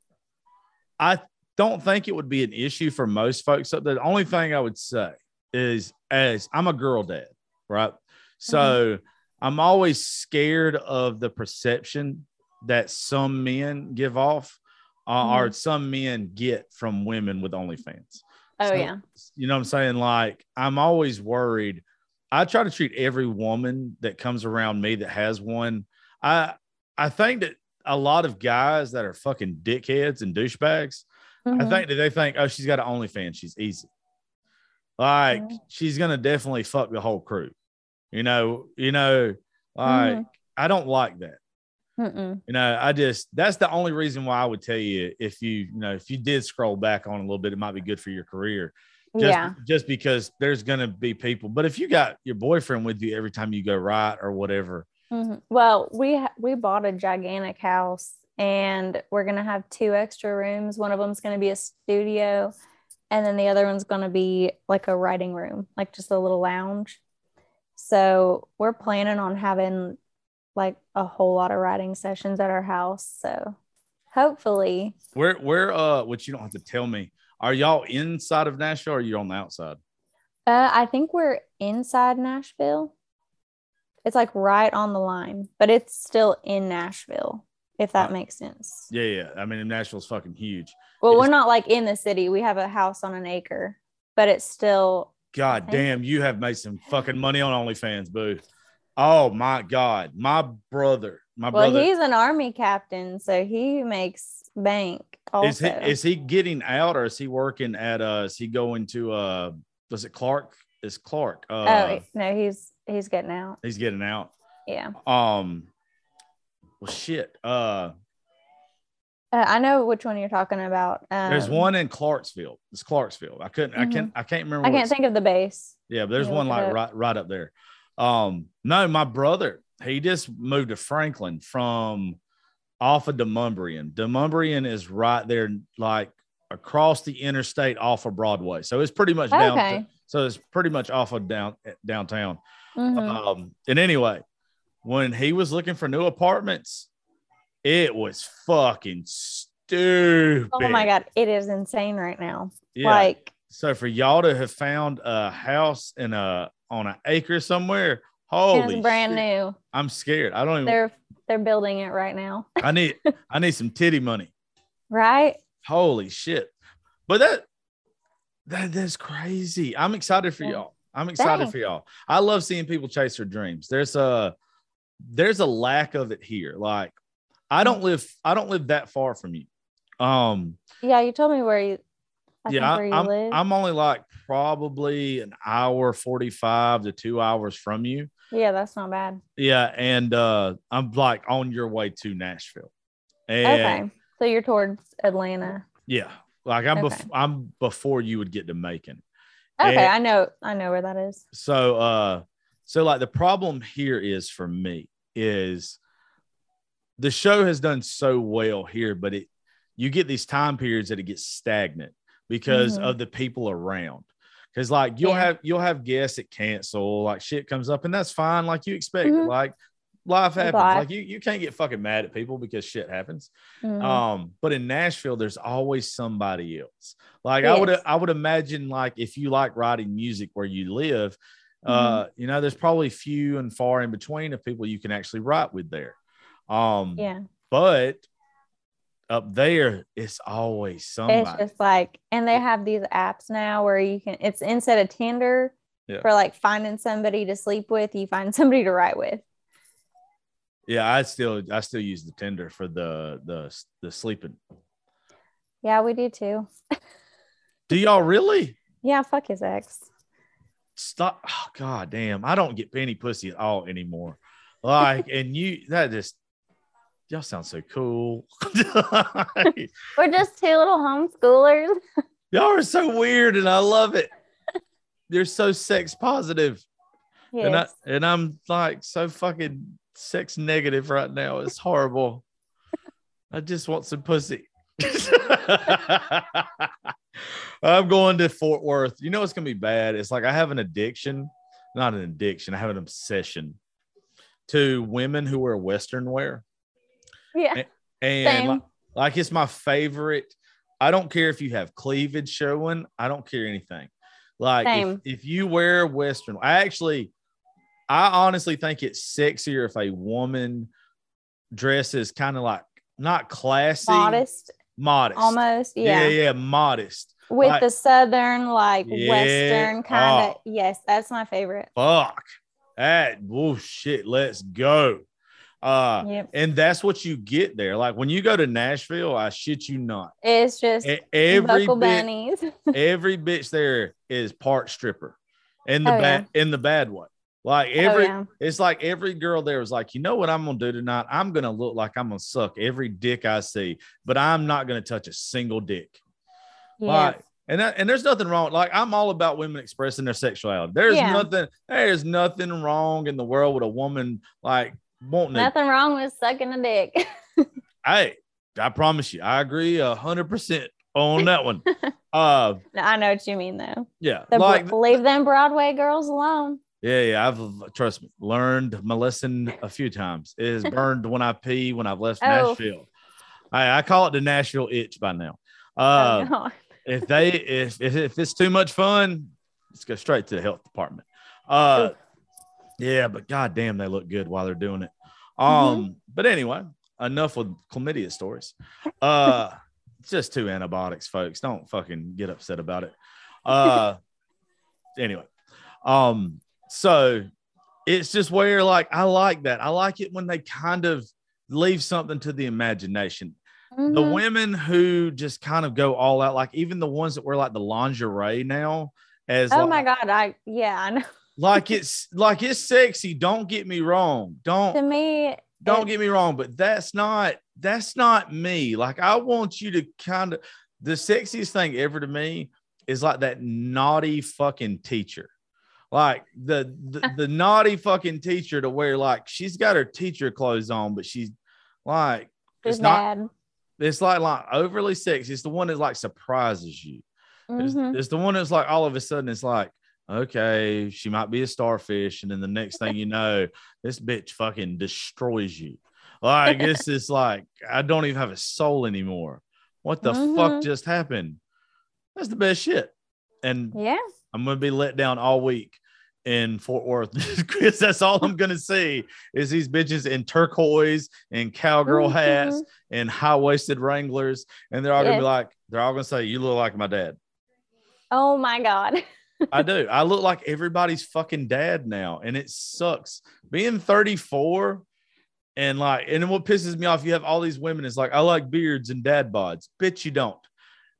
I don't think it would be an issue for most folks. So the only thing I would say is, as I'm a girl dad, right? So I'm always scared of the perception that some men give off, uh, or some men get from women with OnlyFans. oh, So- yeah. You know what I'm saying? Like, I'm always worried. I try to treat every woman that comes around me that has one. I I think that a lot of guys that are fucking dickheads and douchebags, I Mhm. think that they think, oh, she's got an OnlyFans, she's easy. Like Mhm. she's gonna definitely fuck the whole crew. You know, you know, like Mhm. I don't like that. Mm-mm. You know, I just that's the only reason why I would tell you if you, you know, if you did scroll back on a little bit, it might be good for your career. Just, yeah. just because there's gonna be people. But if you got your boyfriend with you every time you go right or whatever, Mhm. Well, we we bought a gigantic house and we're gonna have two extra rooms. One of them's gonna be a studio, and then the other one's gonna be like a writing room, like just a little lounge. So we're planning on having like a whole lot of writing sessions at our house. So hopefully, where where uh which you don't have to tell me, are y'all inside of Nashville or are you on the outside? uh, I think we're inside Nashville. It's like right on the line, but it's still in Nashville, if that Uh, makes sense. Yeah, yeah. I mean Nashville's fucking huge. Well, we're It's- not like in the city. We have a house on an acre, but it's still God damn, you have made some fucking money on OnlyFans, boo. Oh my god, my brother, my well, brother. he's an army captain, so he makes bank also. Is he is he getting out or is he working at uh is he going to uh was it Clark? Is Clark uh oh no, he's he's getting out. he's getting out. Yeah. Um well shit. Uh Uh, I know which one you're talking about. Um, there's one in Clarksville. It's Clarksville. I couldn't I can't I can't remember I can't think of the base. Yeah, but there's You one like right right up there. Um, no, my brother, he just moved to Franklin from off of Demonbreun. Demonbreun is right there, like across the interstate off of Broadway. So it's pretty much down. Okay. so it's pretty much off of down downtown. Mhm. Um, and anyway, when he was looking for new apartments, it was fucking stupid. oh my god, it is insane right now. Yeah. Like So for y'all to have found a house in a on an acre somewhere, holy it's brand shit, new. I'm scared. I don't even. They're they're building it right now. I need I need some titty money. Right? Holy shit! But that that that's crazy. I'm excited for Yeah. y'all. I'm excited for y'all. I love seeing people chase their dreams. There's a there's a lack of it here. Like I don't live I don't live that far from you. Um Yeah, you told me where you I yeah, think where you I'm, live. I'm only like probably an hour 45 to two hours from you. Yeah, that's not bad. Yeah. And uh, I'm like on your way to Nashville. And okay. So you're towards Atlanta. yeah, like I'm, Okay. bef- I'm before you would get to Macon. Okay, And- I know I know where that is. So, uh, so like the problem here is for me is the show has done so well here, but it, you get these time periods that it gets stagnant because Mhm. of the people around. Cause like you'll Yeah. have you'll have guests that cancel, like shit comes up, and that's fine. Like you expect, Mhm. like life happens. Life. Like you you can't get fucking mad at people because shit happens. Mhm. Um, but in Nashville, there's always somebody else. Like I would I would imagine like if you like writing music where you live, Mm-hmm. uh, you know, there's probably few and far in between of people you can actually write with there. Um, yeah. but up there, it's always somebody. It's just like, and they have these apps now where you can, it's instead of Tinder Yeah. for like finding somebody to sleep with, you find somebody to write with. yeah, I still I still use the Tinder for the the the sleeping. Yeah, we do too. Do y'all really? Yeah, fuck his ex. Stop. Oh, God damn. I don't get any pussy at all anymore. Like, and you, that just, y'all sound so cool. We're just two little homeschoolers. y'all are so weird and I love it. You're so sex positive. Yes. And I and I'm like so fucking sex negative right now. It's horrible. I just want some pussy. I'm going to Fort Worth. You know it's gonna be bad. It's like I have an addiction, not an addiction. I have an obsession to women who wear Western wear, yeah. and like, like it's my favorite. I don't care if you have cleavage showing. I don't care anything. Like if, if you wear Western, I actually, I honestly think it's sexier if a woman dresses kind of like not classy, Modest, modest, almost. yeah, Yeah. yeah, modest. With Like- the southern, like Yeah. western kind of. Oh. Ah. Yes, that's my favorite. Fuck that. Oh shit, let's go. Uh, Yep. and that's what you get there. Like when you go to Nashville, I shit you not. It's just Every buckle bit, bunnies. every bitch there is part stripper in the Oh, bad in the bad way. Like every oh, yeah. it's like every girl there was like, you know what I'm gonna do tonight? I'm gonna look like I'm gonna suck every dick I see, but I'm not gonna touch a single dick. Yeah. Like, and that, and there's nothing wrong. Like I'm all about women expressing their sexuality. There's Yeah. nothing. There's nothing wrong in the world with a woman like wanting. Nothing wrong with sucking a dick. Hey, I promise you, I agree a hundred percent on that one. uh, I know what you mean, though. yeah, The, like leave them Broadway girls alone. yeah, yeah. I've trust me, learned my lesson a few times. It has burned when I pee when I've left Oh. Nashville. I, I call it the Nashville itch by now. Oh, Uh, God. if they if, if if it's too much fun, let's go straight to the health department. Uh yeah, but goddamn, they look good while they're doing it. Um, but anyway, enough with chlamydia stories. Uh just two antibiotics, folks. Don't fucking get upset about it. Uh anyway. Um, so it's just where like I like that. I like it when they kind of leave something to the imagination the Mhm. women who just kind of go all out, like even the ones that wear like the lingerie now, as Oh like, my God. I, yeah, I know. Like it's like it's sexy. Don't get me wrong. Don't to me, don't get me wrong, but that's not that's not me. Like I want you to kind of the sexiest thing ever to me is like that naughty fucking teacher. Like the the, the naughty fucking teacher to where like she's got her teacher clothes on, but she's like it's it's not it's like like overly sexy. It's the one that like surprises you. It's, Mhm. it's the one that's like all of a sudden it's like, okay, she might be a starfish, and then the next thing you know, this bitch fucking destroys you. Like it's just like I don't even have a soul anymore. What the fuck Mhm. just happened? That's the best shit. And Yeah. I'm gonna be let down all week in Fort Worth because that's all I'm gonna see is these bitches in turquoise and cowgirl hats Mhm. and high waisted Wranglers, and they're all gonna be like, they're all gonna say, "You look like my dad." Oh my God. I do. I look like everybody's fucking dad now, and it sucks. Being 34 and like, and then what pisses me off, you have all these women. It's like, I like beards and dad bods. Bitch, you don't.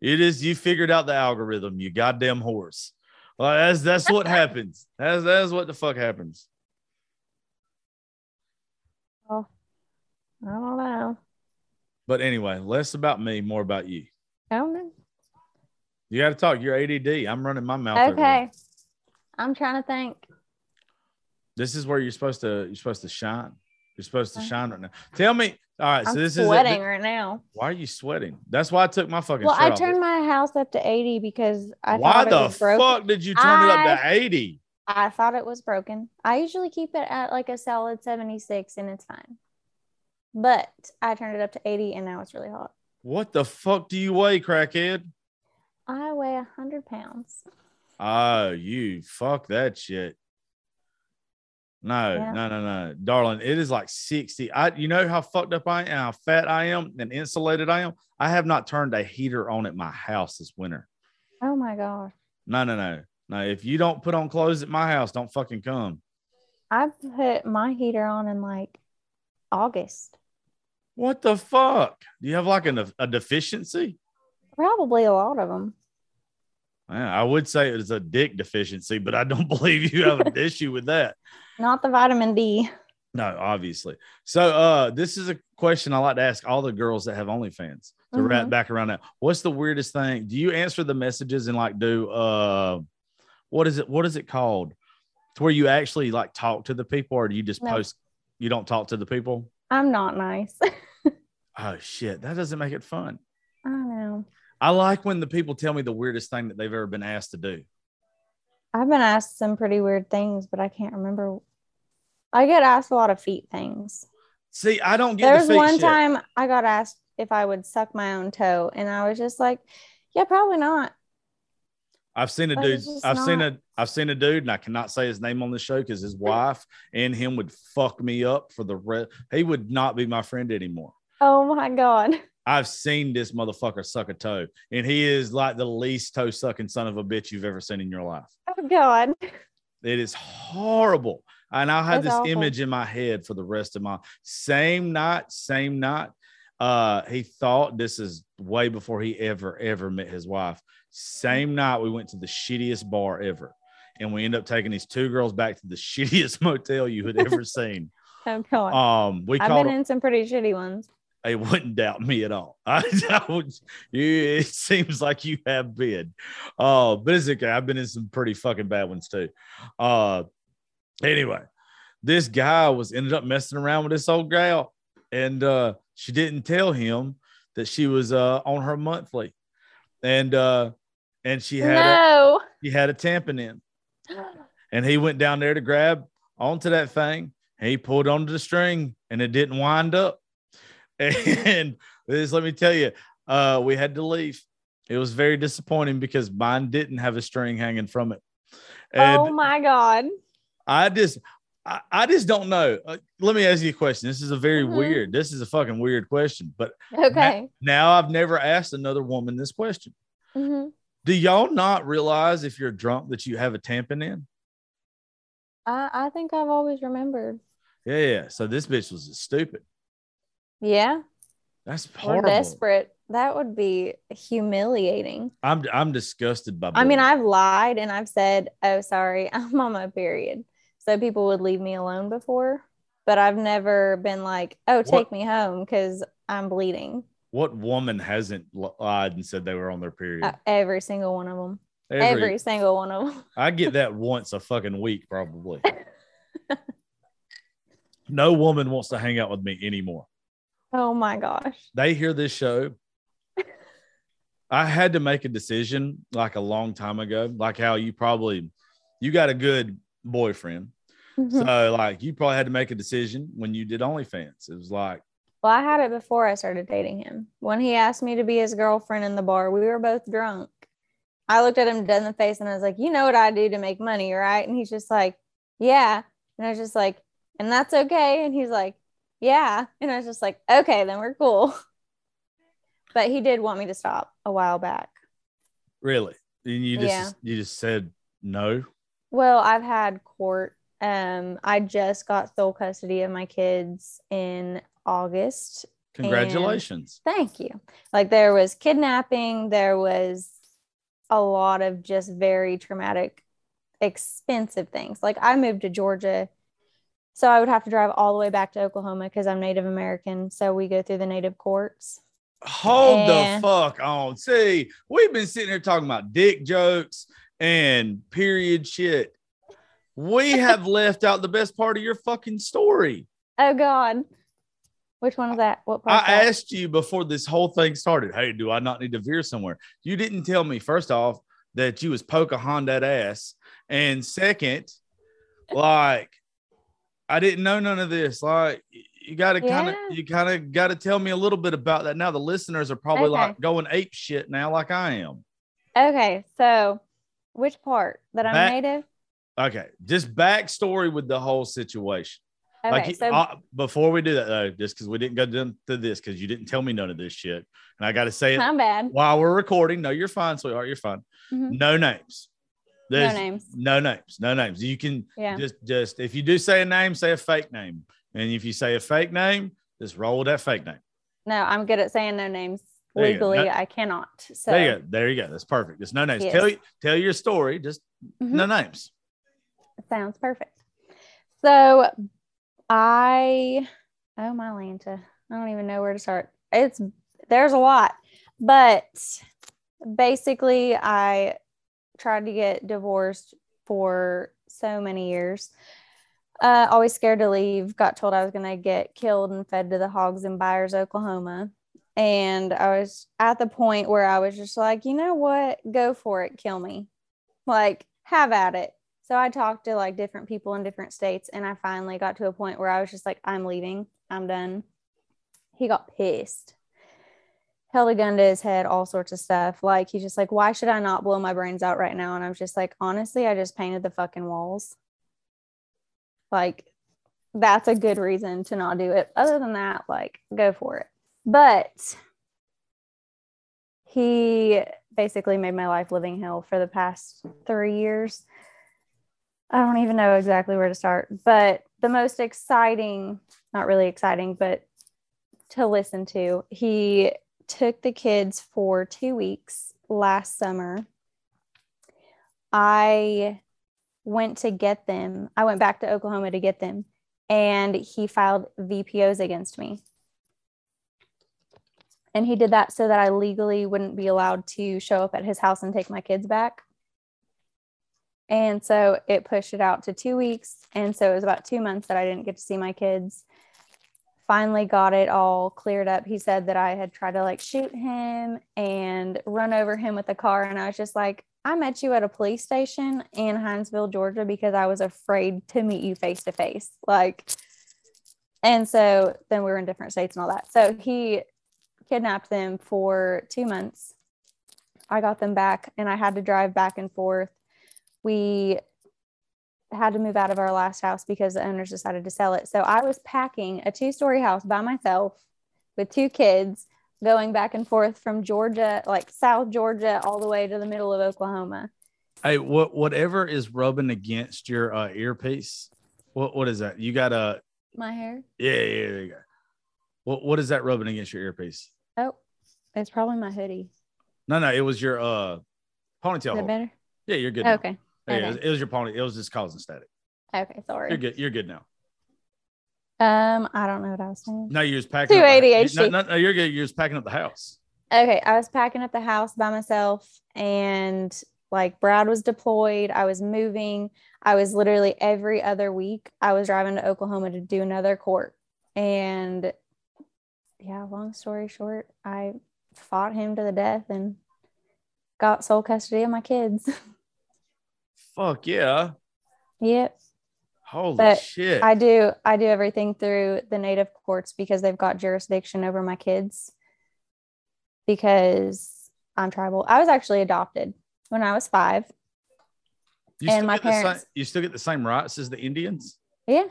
It is you figured out the algorithm, you goddamn horse. Well, that's that's what happens. That's that's what the fuck happens. Oh, I don't know. But anyway, less about me, more about you. I don't know. You got to talk. You're ADD. I'm running my mouth. Okay. I'm trying to think. This is where you're supposed to you're supposed to shine. You're supposed to shine right now. Tell me. All right. I'm so this is sweating right now. Why are you sweating? That's why I took my fucking Well, I off. turned my house up to 80 because I why thought it the was broken. fuck did you turn it up to 80? I thought it was broken. I usually keep it at like a solid 76 and it's fine. But I turned it up to 80 and now it's really hot. What the fuck do you weigh, crackhead? I weigh 100 pounds. Oh, you fuck that shit. No, Yeah. no, no, no, darling. It is like 60. I you know how fucked up I am, how fat I am, and insulated I am. I have not turned a heater on at my house this winter. Oh my god. No, no, no. No, if you don't put on clothes at my house, don't fucking come. I put my heater on in like August. What the fuck? Do you have like an, a deficiency? Probably a lot of them. I would say it's a dick deficiency, but I don't believe you have an issue with that. Not the vitamin D. No, obviously. So uh this is a question I like to ask all the girls that have OnlyFans to wrap Mhm. back around that. What's the weirdest thing? Do you answer the messages and like do uh what is it what is it called? To where you actually like talk to the people or do you just No. post you don't talk to the people? I'm not nice. Oh shit, that doesn't make it fun. I like when the people tell me the weirdest thing that they've ever been asked to do. I've been asked some pretty weird things, but I can't remember. I get asked a lot of feet things. See, I don't get There the was feet one shit. time I got asked if I would suck my own toe, and I was just like, "Yeah, probably not." I've seen a But dude. I've seen a. I've seen a dude, and I cannot say his name on the show because his wife and him would fuck me up for the rest. He would not be my friend anymore. Oh my god! I've seen this motherfucker suck a toe, and he is like the least toe sucking son of a bitch you've ever seen in your life. Oh god! It is horrible. And I'll have That's this awful. image in my head for the rest of my same night, same night. Uh, he thought this is way before he ever, ever met his wife. Same night, we went to the shittiest bar ever. And we end up taking these two girls back to the shittiest motel you had ever seen. Oh god! Um, we I've been in some pretty shitty ones. I wouldn't doubt me at all. I, I would, it seems like you have been. Uh, but it's okay. I've been in some pretty fucking bad ones too. Uh, anyway, this guy was ended up messing around with this old gal, and uh, she didn't tell him that she was uh on her monthly, and uh, and she had a, No. she had a tampon in, and he went down there to grab onto that thing. He pulled onto the string, and it didn't wind up. And this, let me tell you, uh, we had to leave. It was very disappointing because mine didn't have a string hanging from it. And oh my god! I just, I, I just don't know. Uh, let me ask you a question. This is a very Mhm. weird. This is a fucking weird question. But Okay. now I've never asked another woman this question. Mhm. Do y'all not realize if you're drunk that you have a tampon in? I I think I've always remembered. Yeah, yeah. So this bitch was stupid. Yeah. That's horrible. Or desperate. That would be humiliating. I'm I'm disgusted by. I mean. I've lied and I've said, "Oh, sorry, I'm on my period," so people would leave me alone before. But I've never been like, "Oh, take me home because I'm bleeding." what woman hasn't lied and said they were on their period? Uh, every single one of them. Every, Every, single one of them. I get that once a fucking week, probably. no woman wants to hang out with me anymore. Oh my gosh. They hear this show. I had to make a decision like a long time ago, like how you probably you got a good boyfriend. Mhm. So like you probably had to make a decision when you did OnlyFans. It was like, Well, I had it before I started dating him. When he asked me to be his girlfriend in the bar, we were both drunk. I looked at him dead in the face and I was like, You know what I do to make money, right? And he's just like, Yeah. And I was just like, And that's okay. And he's like, Yeah. And I was just like, Okay, then we're cool. But he did want me to stop a while back. really? And you just Yeah. you just said no. Well, I've had court. Um, I just got sole custody of my kids in August Congratulations. Thank you. Like there was kidnapping, there was a lot of just very traumatic, expensive things. Like I moved to Georgia, so I would have to drive all the way back to Oklahoma because I'm Native American. So we go through the native courts. Hold And- the fuck on. See, we've been sitting here talking about dick jokes and period shit. We have left out the best part of your fucking story. Oh God. Which one is that? What part? I asked you before this whole thing started, hey, do I not need to veer somewhere? You didn't tell me, first off, that you was Pocahontas ass. And second, like, I didn't know none of this. Like, you gotta kind of you kind of gotta tell me a little bit about that. Now the listeners are probably Okay. like going ape shit now, like I am. Okay, so which part that I'm That- native? Okay, just backstory with the whole situation. Okay, like so uh, before we do that though, just because we didn't go down to this because you didn't tell me none of this shit, and I got to say it I'm bad. while we're recording. No, you're fine, sweetheart. You're fine. Mhm. No names. No names. No names. No names. You can Yeah. just just if you do say a name, say a fake name, and if you say a fake name, just roll that fake name. No, I'm good at saying no names. There legally That- I cannot. So There you go. There you go. That's perfect. Just no names. Yes. Tell tell your story. Just Mhm. no names. sounds perfect. So I oh my Lanta. I don't even know where to start. It's there's a lot. But basically I tried to get divorced for so many years. Uh, always scared to leave. Got told I was going to get killed and fed to the hogs in Byers, Oklahoma. And I was at the point where I was just like, you know what? Go for it. Kill me. Like, have at it. So I talked to like different people in different states. And I finally got to a point where I was just like, I'm leaving. I'm done. He got pissed. Held a gun to his head, all sorts of stuff. Like, he's just like, why should I not blow my brains out right now? And I'm just like, honestly, I just painted the fucking walls. Like, that's a good reason to not do it. Other than that, like, go for it. But he basically made my life living hell for the past three years. I don't even know exactly where to start, but the most exciting, not really exciting, but to listen to, he took the kids for two weeks last summer. I went to get them. I went back to Oklahoma to get them, and he filed VPOs against me. And he did that so that I legally wouldn't be allowed to show up at his house and take my kids back. And so it pushed it out to two weeks. And so it was about two months that I didn't get to see my kids. Finally got it all cleared up. He said that I had tried to like shoot him and run over him with a car. And I was just like, I met you at a police station in Hinesville, Georgia, because I was afraid to meet you face to face. Like, and so then we were in different states and all that. So he kidnapped them for two months. I got them back and I had to drive back and forth. We had to move out of our last house because the owners decided to sell it. So I was packing a two story house by myself with two kids going back and forth from Georgia, like South Georgia, all the way to the middle of Oklahoma. Hey, what whatever is rubbing against your uh, earpiece? What what is that? You got a My hair. yeah yeah there you go. What what is that rubbing against your earpiece? Oh, it's probably my hoodie. No no, it was your uh ponytail. Is that better? Yeah, you're good. Okay. Yeah, it, was, it was your pony. It was just causing static. Okay. Sorry. You're good. You're good now. Um, I don't know what I was saying. No, you're just packing. Too the- ADHD. No, no, no, you're good. You're just packing up the house. Okay, I was packing up the house by myself and like Brad was deployed. I was moving. I was literally every other week I was driving to Oklahoma to do another court. And yeah, long story short, I fought him to the death and got sole custody of my kids. Fuck yeah! yep. Holy But shit! I do I do everything through the native courts because they've got jurisdiction over my kids because I'm tribal. I was actually adopted when I was 5. you and my the same- parents- you still get the same rights as the Indians. Yeah.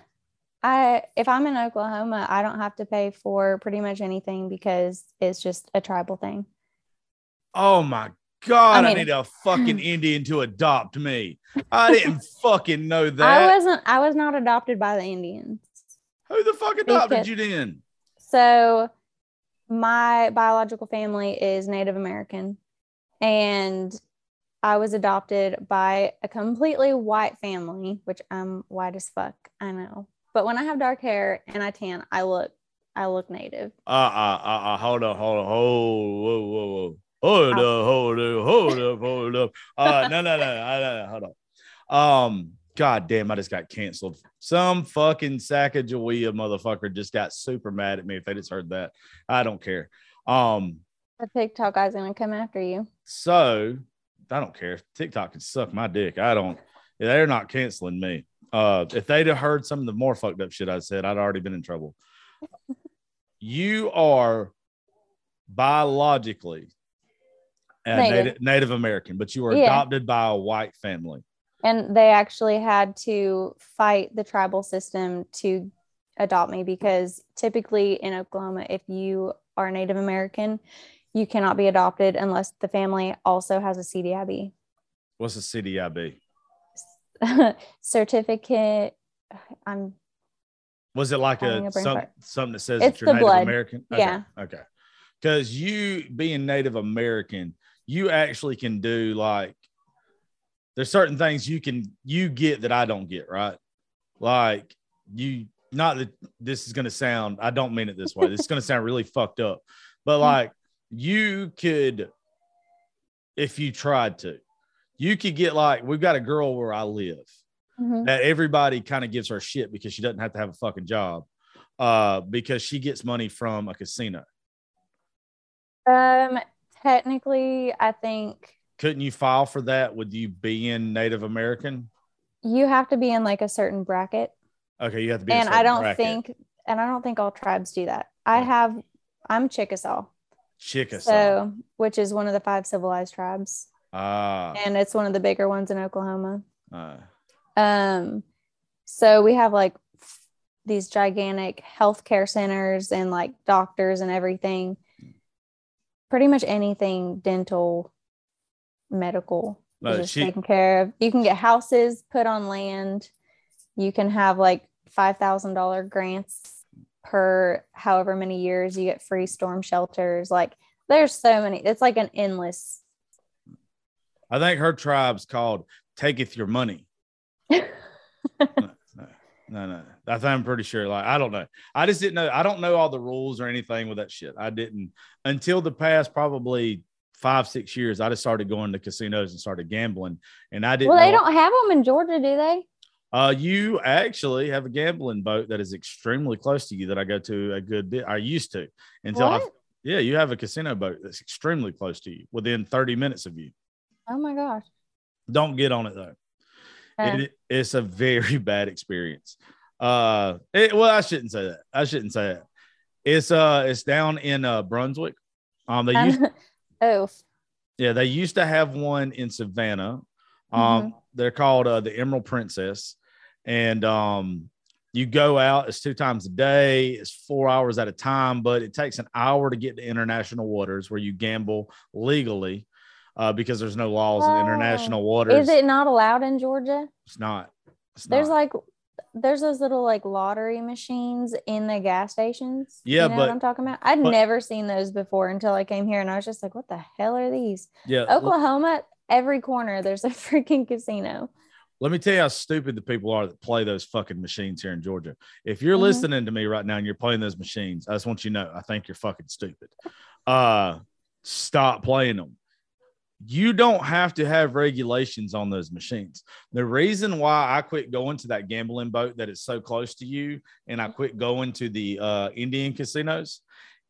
I if I'm in Oklahoma, I don't have to pay for pretty much anything because it's just a tribal thing. Oh my god! I, I need a fucking Indian to adopt me. I didn't fucking know that. I wasn't I was not adopted by the Indians. Who the fuck adopted Because- you then? So my biological family is Native American and I was adopted by a completely white family, which I'm white as fuck, I know. But when I have dark hair and I tan, I look I look native. Uh uh uh uh. Hold on, hold on, hold whoa whoa whoa. Hold up, hold up, hold up, hold up. Uh no no no, no, no, hold on. Um, god damn, I just got canceled. Some fucking Sacagawea motherfucker just got super mad at me if they just heard that. I don't care. Um, The TikTok guy's gonna come after you. so I don't care. TikTok can suck my dick. I don't. They're not canceling me. Uh, if they'd have heard some of the more fucked up shit I said, I'd already been in trouble. you are biologically Uh, native. native. Native American, but you were Yeah. adopted by a white family. and they actually had to fight the tribal system to adopt me because typically in Oklahoma, if you are Native American, you cannot be adopted unless the family also has a CDIB What's a CDIB? certificate. I'm Was it like a, a some, something that says It's that you're Native blood. American? Okay. Yeah. Okay. because you being Native American, you actually can do like there's certain things you can you get that I don't get, right? Like you not that this is gonna sound, I don't mean it this way. This is gonna sound really fucked up, but like you could if you tried to, you could get like we've got a girl where I live Mhm. that everybody kind of gives her shit because she doesn't have to have a fucking job uh because she gets money from a casino Um, technically, I think couldn't you file for that Would you be in native american you have to be in like a certain bracket, okay you have to be and I don't bracket. think, and I don't think all tribes do that. I Yeah. have, I'm Chickasaw, Chickasaw. so which is one of the five civilized tribes, ah and it's one of the bigger ones in Oklahoma. uh, Um, so we have like f- these gigantic healthcare centers and like doctors and everything. Pretty much anything dental, medical No, is just she- taken care of. You can get houses put on land. You can have like five thousand dollar grants per however many years. You get free storm shelters. Like there's so many. It's like an endless. i think her tribe's called taketh your money no, no i i'm pretty sure like i don't know i just didn't know i don't know all the rules or anything with that shit i didn't until the past probably five six years i just started going to casinos and started gambling and i didn't well, they know- don't have them in Georgia, do they? Uh, you actually have a gambling boat that is extremely close to you that I go to a good bit. I used to until I, yeah, you have a casino boat that's extremely close to you within 30 minutes of you. Oh my gosh. Don't get on it though. Uh, It, it's a very bad experience. Uh, it, well, I shouldn't say that. I shouldn't say that. It's uh, it's down in uh Brunswick. Um, they used oh, Yeah, they used to have one in Savannah. Um, they're called uh, the Emerald Princess, and um, you go out. It's two times a day. It's four hours at a time, but it takes an hour to get to international waters where you gamble legally, uh, because there's no laws in Oh. international waters. is it not allowed in Georgia? It's not. It's There's not. like there's those little like lottery machines in the gas stations. Yeah, you know but- what I'm talking about. I'd but- never seen those before until I came here, and I was just like, "What the hell are these?" yeah. l- Oklahoma, every corner there's a freaking casino. Let me tell you how stupid the people are that play those fucking machines here in Georgia. If you're Mhm. listening to me right now and you're playing those machines, I just want you to know I think you're fucking stupid. Uh stop playing them. You don't have to have regulations on those machines. The reason why I quit going to that gambling boat that is so close to you and I quit going to the uh, Indian casinos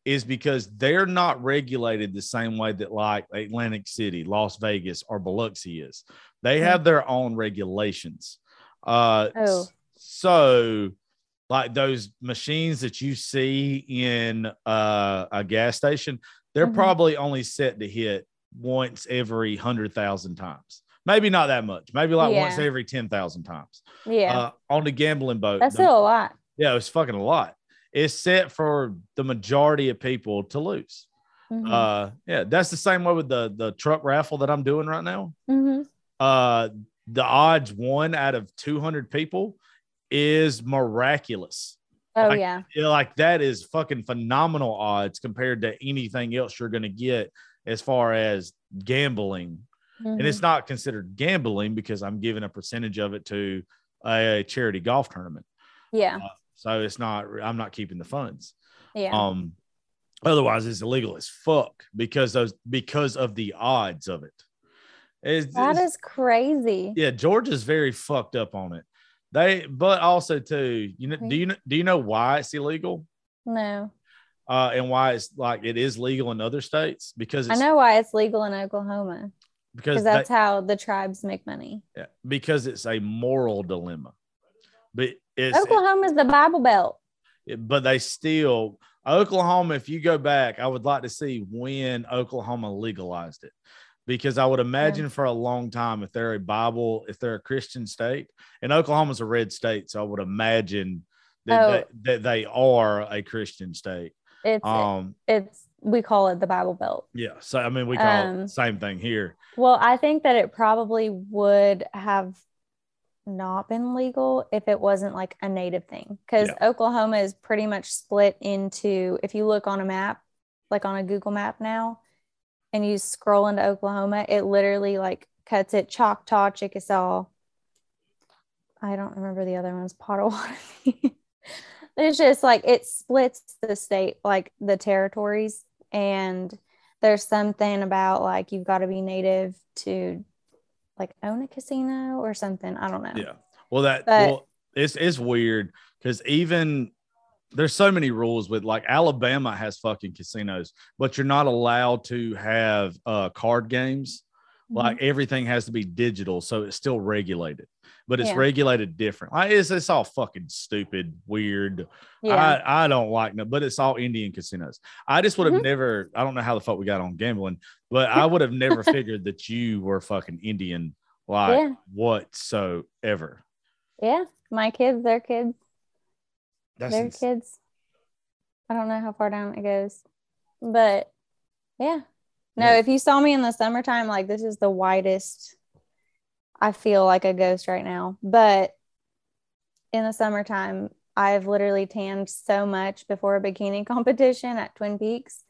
is because they're not regulated the same way that like Atlantic City, Las Vegas, or Biloxi is. They have their own regulations. Uh, Oh. so like those machines that you see in uh, a gas station, they're Mhm. probably only set to hit once every hundred thousand times. Maybe not that much. Maybe like once Yeah. every ten thousand times. Yeah, Uh, on the gambling boat, that's the- still a lot. yeah, it's fucking a lot. It's set for the majority of people to lose. Mhm. Uh, yeah, that's the same way with the the truck raffle that I'm doing right now. Mhm. Uh, the odds one out of 200 people is miraculous. Oh like- yeah, Yeah, like that is fucking phenomenal odds compared to anything else you're going to get as far as gambling. And Mhm. it's not considered gambling because I'm giving a percentage of it to a charity golf tournament. yeah, So it's not, I'm not keeping the funds. yeah. Um, otherwise it's illegal as fuck because those because of the odds of it. It's, that it's- is crazy. yeah, Georgia's very fucked up on it. They, but also too, you know, do you know, do you know why it's illegal? No, Uh, and why it's like it is legal in other states because I know why it's legal in Oklahoma because because they- that's how the tribes make money. yeah, because it's a moral dilemma. But it's is the Bible Belt. but they still Oklahoma. If you go back, I would like to see when Oklahoma legalized it, because I would imagine for a long time, if they're a Bible, if they're a Christian state, and Oklahoma's a red state, so I would imagine that Oh. they, that they are a Christian state. It's Um, it's we call it the Bible Belt. yeah. So I mean, we call Um, the same thing here. Well, I think that it probably would have not been legal if it wasn't like a native thing because Yeah. Oklahoma is pretty much split into if you look on a map like on a Google map now and you scroll into Oklahoma, it literally like cuts it Choctaw, Chickasaw. I don't remember the other ones, Potawatomi. it's just like it splits the state, like the territories. And there's something about like you've got to be native to like own a casino or something. I don't know. Yeah. Well, that But- well, it's it's weird because even there's so many rules with like Alabama has fucking casinos, but you're not allowed to have uh card games. Mm-hmm. Like everything has to be digital, so it's still regulated, but it's Yeah. regulated different. Like it's it's all fucking stupid, weird. yeah. I I don't like them, but it's all Indian casinos. I just would have Mhm. never. I don't know how the fuck we got on gambling, but I would have never figured that you were fucking Indian like Yeah. whatsoever. yeah. My kids, their kids, That's their ins- kids. I don't know how far down it goes, but yeah. No, Yeah. if you saw me in the summertime, like this is the whitest I feel like a ghost right now. But in the summertime, I've literally tanned so much before a bikini competition at Twin Peaks.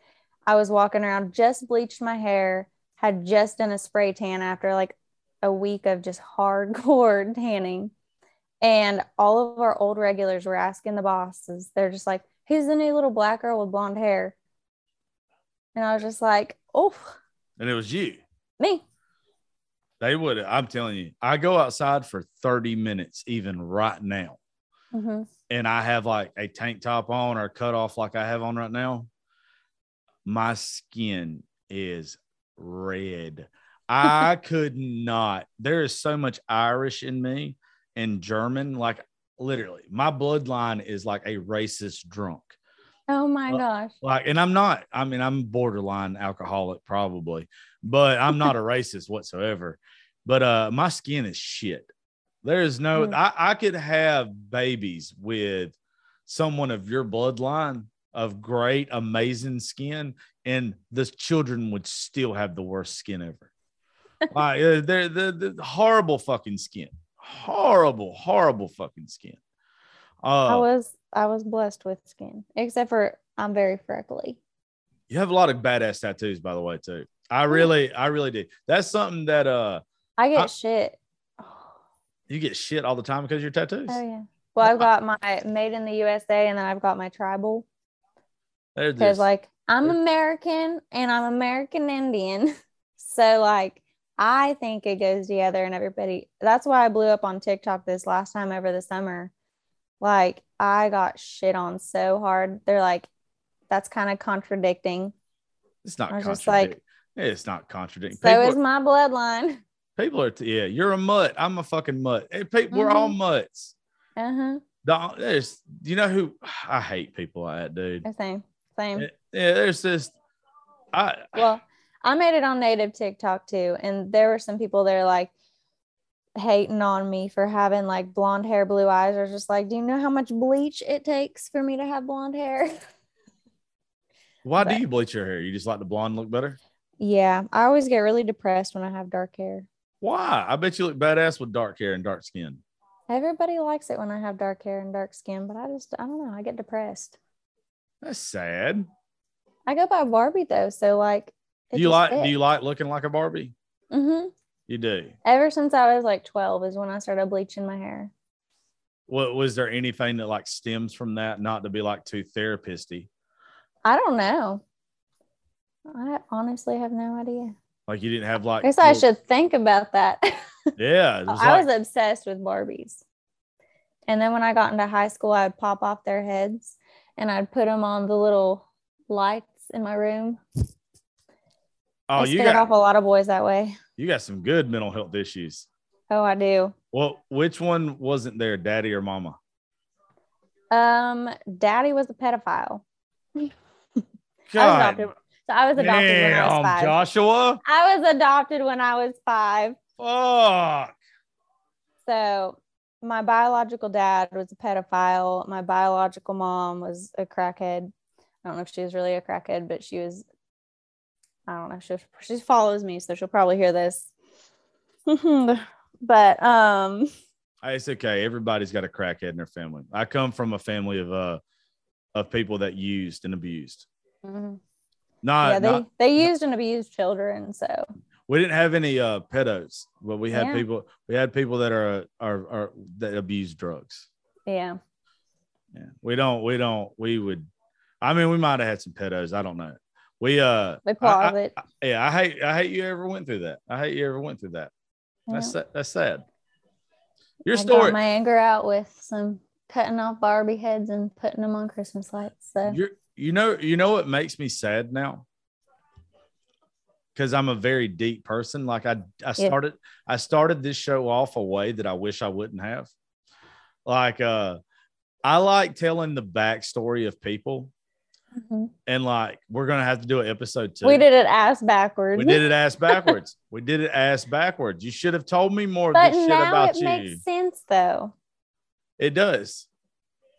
I was walking around, just bleached my hair, had just done a spray tan after like a week of just hardcore tanning. And all of our old regulars were asking the bosses, they're just like, who's the new little black girl with blonde hair? And I was just like, oh, and it was you. me. They would. I'm telling you, I go outside for 30 minutes, even right now, hmm and I have like a tank top on or cut off like I have on right now. My skin is red. I could not. There is so much Irish in me and German. Like literally, my bloodline is like a racist drunk. Oh my Well, gosh. like and i'm not i mean i'm borderline alcoholic probably but i'm not a racist whatsoever but uh my skin is shit there is no Mm. I, I could have babies with someone of your bloodline of great amazing skin and the children would still have the worst skin ever like uh, they're the horrible fucking skin horrible horrible fucking skin I uh, was I was blessed with skin, except for I'm very freckly. You have a lot of badass tattoos, by the way, too. I really, I really do. That's something that uh I get I- shit. you get shit all the time because of your tattoos. Oh yeah. Well, I've got my made in the USA, and then I've got my tribal because like I'm American and I'm American Indian, so like I think it goes together, and everybody. That's why I blew up on TikTok this last time over the summer. Like I got shit on so hard. They're like, that's kind of contradicting. it's not I was just like- it's not contradicting. So people, is my bloodline. people are yeah, you're a mutt. I'm a fucking mutt. Hey, pe- We're all Mhm. mutts. Uh huh. The- There's you know who I hate people like that, dude. Same. Same. Yeah, there's this I well i made it on native tiktok too and there were some people that are like hating on me for having like blonde hair blue eyes or just like do you know how much bleach it takes for me to have blonde hair why do you bleach your hair? You just like the blonde look better? yeah i always get really depressed when i have dark hair Why? I bet you look badass with dark hair and dark skin. everybody likes it when i have dark hair and dark skin but i just i don't know i get depressed That's sad. i go by barbie though so like Do you like do you like looking like a Barbie? mm-hmm. You do. ever since i was like 12 is when i started bleaching my hair What was there anything that like stems from that? Not to be like too therapisty. i don't know i honestly have no idea Like you didn't have like. I guess I should think about that. Yeah, was I like- was obsessed with Barbies. And then when I got into high school, I'd pop off their heads and I'd put them on the little lights in my room. oh, I you scared got off a lot of boys that way. You got some good mental health issues. Oh, I do. Well, which one wasn't there, daddy or mama? Um, daddy was a pedophile. I was God. So I was adopted when I was damn, five. Joshua. I was adopted when I was five. Fuck. So my biological dad was a pedophile. My biological mom was a crackhead. I don't know if she was really a crackhead, but she was. I don't know. She she follows me, so she'll probably hear this. but um, It's okay. Everybody's got a crackhead in their family. I come from a family of uh of people that used and abused. mhm. Not, yeah, they not they used and abused children. So we didn't have any uh pedos, but we had Yeah. people we had people that are are, are that abuse drugs. yeah, Yeah. We don't we don't we would I mean we might have had some pedos. I don't know. We uh they I- I- yeah, I hate I hate you ever went through that. I hate you ever went through that. That's Yeah. that's sad. Your I story my anger out with some cutting off Barbie heads and putting them on Christmas lights. So You're, you know, you know what makes me sad now? Because I'm a very deep person. Like I, I started, I started this show off a way that I wish I wouldn't have. Like, uh, I like telling the backstory of people, Mhm. and like we're gonna have to do an episode two. we did it ass backwards. We did it ass backwards. we did it ass backwards. You should have told me more but good shit now about it you. makes sense though. It does.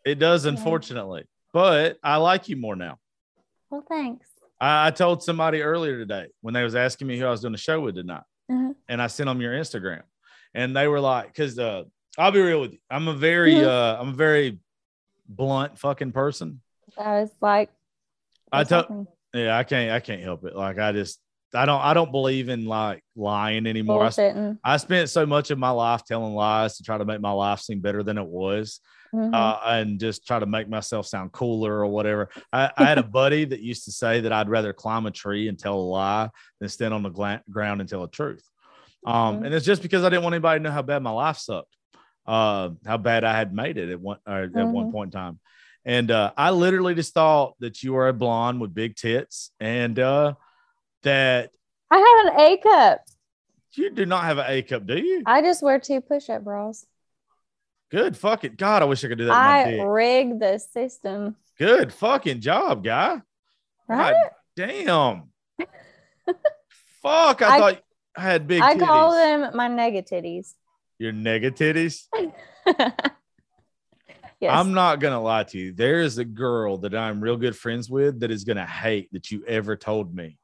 It does, Yeah. unfortunately. But I like you more now. Well, thanks. I, I told somebody earlier today when they was asking me who I was doing the show with tonight, Mhm. and I sent them your Instagram, and they were like, "Cause uh, I'll be real with you, I'm a very Mhm. uh, I'm a very blunt fucking person. I was like, I told yeah, I can't I can't help it. Like I just I don't I don't believe in like lying anymore. I. I spent so much of my life telling lies to try to make my life seem better than it was. Mhm. uh, and just try to make myself sound cooler or whatever. I, I had a buddy that used to say that I'd rather climb a tree and tell a lie than stand on the gla- ground and tell a truth. Um, Mhm. And it's just because I didn't want anybody to know how bad my life sucked, uh, how bad I had made it at one or at one Mhm. point in time. And uh, I literally just thought that you were a blonde with big tits and uh, that I have an A cup. you do not have an A cup, do you? I just wear two push-up bras. Good fucking God. I wish I could do that. I dick. rig the system. Good fucking job, guy. Right? God damn. Fuck, I, I- thought I had big I titties. call them my negatitties. Your negatitties. yes. I'm not gonna lie to you. There is a girl that I'm real good friends with that is gonna hate that you ever told me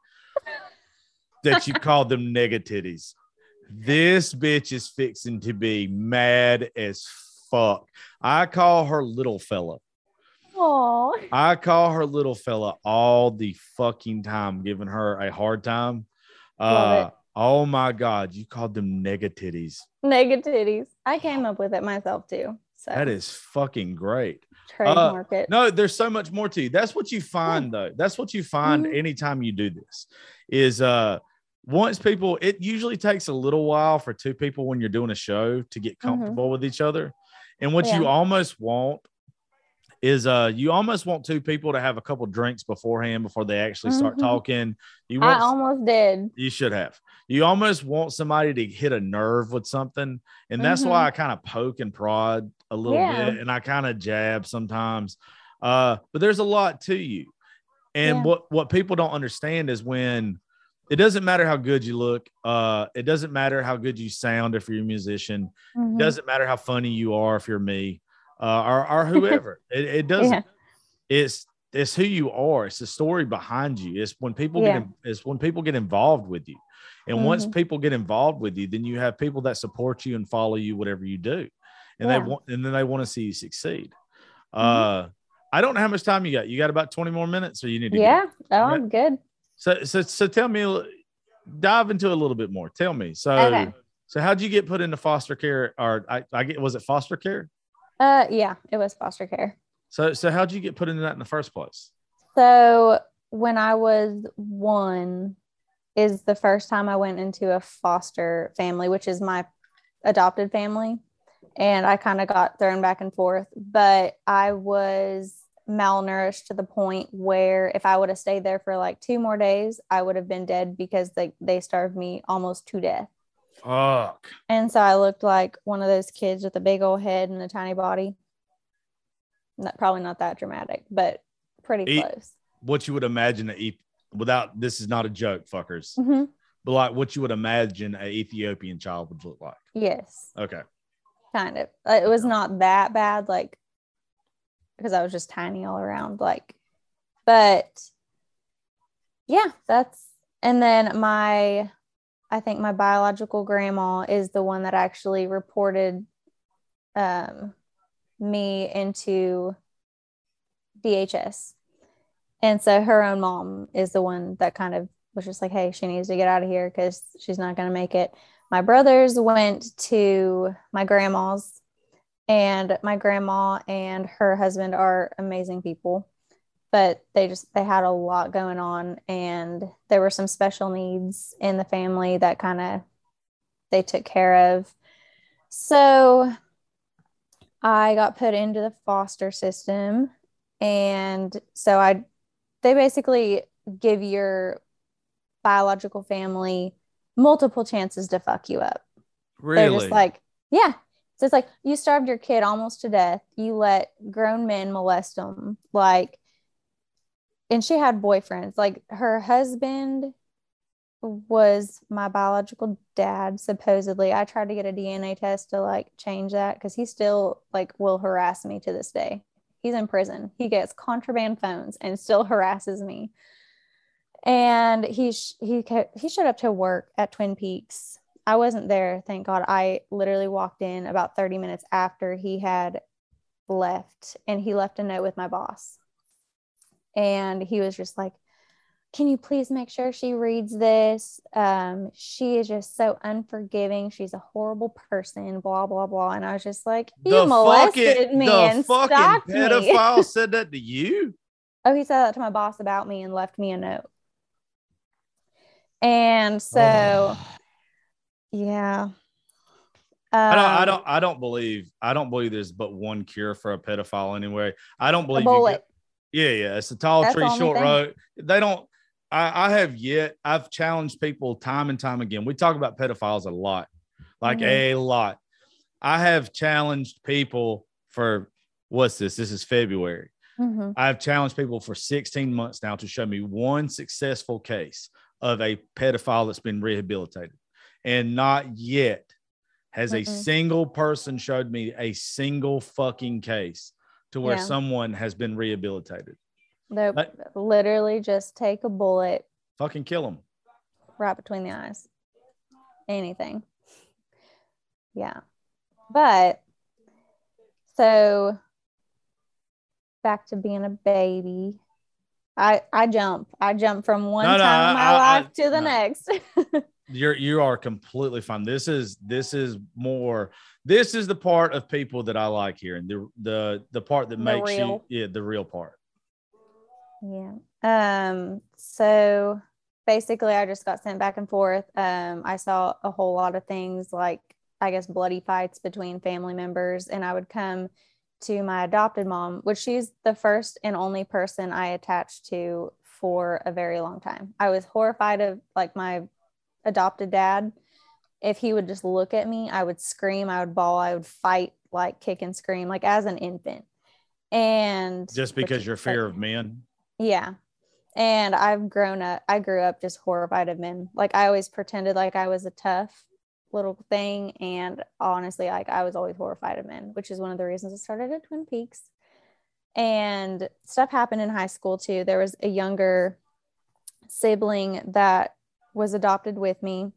that you called them negatitties. This bitch is fixing to be mad as fuck. I call her little fella. Aw. I call her little fella all the fucking time, giving her a hard time. Uh, oh my God, you called them negatitties. Negatitties. I came up with it myself too. So That is fucking great. trademark it. No, there's so much more to you. That's what you find though. That's what you find Mhm. anytime you do this. Is uh once people it usually takes a little while for two people when you're doing a show to get comfortable with each other. And what you Mm-hmm. Almost want is uh you almost want two people to have a couple drinks beforehand before they actually start Mhm. talking. You I almost did. you should have. You almost want somebody to hit a nerve with something. And that's why I kind of poke and prod a little Mm-hmm. Yeah. bit and I kind of jab sometimes. Uh, but there's a lot to you. And Yeah. what, what people don't understand is when it doesn't matter how good you look, uh, it doesn't matter how good you sound if you're a musician, Mhm. it doesn't matter how funny you are if you're me, uh, or, or whoever. it, it doesn't Yeah. it's it's who you are. It's the story behind you. It's when people Yeah. get it's when people get involved with you. And once Mhm. people get involved with you, then you have people that support you and follow you whatever you do. And Yeah. they want and then they want to see you succeed. Mhm. Uh I don't know how much time you got. You got about 20 more minutes or you need to Yeah. go? Oh, I'm good. So so so tell me dive into a little bit more. Tell me. So Okay. so how'd you get put into foster care or I, I get was it foster care? Uh yeah, it was foster care. So so how'd you get put into that in the first place? So when I was one is the first time I went into a foster family, which is my adopted family. And I kind of got thrown back and forth, but I was malnourished to the point where if I would have stayed there for like two more days, I would have been dead because they, they starved me almost to death. Fuck. And so I looked like one of those kids with a big old head and a tiny body. Not, probably not that dramatic, but pretty Eat- close. what you would imagine a Eth- without this is not a joke, fuckers, hmm but like what you would imagine a Ethiopian child would look like. Yes. Okay. kind of Uh, it was not that bad like because i was just tiny all around like but yeah that's and then my i think my biological grandma is the one that actually reported um me into dhs And so her own mom is the one that kind of was just like, hey, she needs to get out of here because she's not going to make it. My brothers went to my grandma's, and my grandma and her husband are amazing people but they just they had a lot going on and there were some special needs in the family that kind of they took care of so i got put into the foster system and so i they basically give your biological family multiple chances to fuck you up Really? they're just like yeah so it's like you starved your kid almost to death you let grown men molest them like and she had boyfriends. Like her husband was my biological dad, supposedly. I tried to get a DNA test to like change that because he still like will harass me to this day. He's in prison. He gets contraband phones and still harasses me. And he sh- he he showed up to work at Twin Peaks. I wasn't there, thank God. I literally walked in about 30 minutes after he had left and he left a note with my boss and he was just like can you please make sure she reads this um, she is just so unforgiving she's a horrible person blah blah blah and i was just like you the molested fucking, me the fucking stalked me pedophile said that to you. oh he said that to my boss about me and left me a note and so yeah I don't, I Um, don't, I don't believe, I don't believe there's but one cure for a pedophile anyway. I don't believe you bullet get- yeah, yeah. It's a tall That's tree, short thing. road. They don't. I, I have yet. I've challenged people time and time again. We talk about pedophiles a lot, like Mhm. a lot. I have challenged people for what's this? This is February. Mhm. I've challenged people for 16 months now to show me one successful case of a pedophile that's been rehabilitated. And not yet has a Mm-mm. single person showed me a single fucking case to where Yeah. someone has been rehabilitated. They But- literally just take a bullet Fucking kill them. right between the eyes. Anything. Yeah. But so back to being a baby. I I jump. I jump from one No, no, time in my I- I- life to the no. next. You're you are completely fine. This is this is more this is the part of people that I like here and the the the part that The makes real. you yeah, the real part. Yeah. Um, so basically I just got sent back and forth. Um, I saw a whole lot of things like I guess bloody fights between family members, and I would come to my adopted mom, which she's the first and only person I attached to for a very long time. I was horrified of like my adopted dad. If he would just look at me, I would scream, I would bawl, I would fight, like kick and scream, like as an infant. And Just because your like, fear of men. Yeah. And I've grown up, I grew up just horrified of men. Like I always pretended like I was a tough little thing. And honestly, like I was always horrified of men, which is one of the reasons I started at Twin Peaks. And stuff happened in high school too. There was a younger sibling that was adopted with me.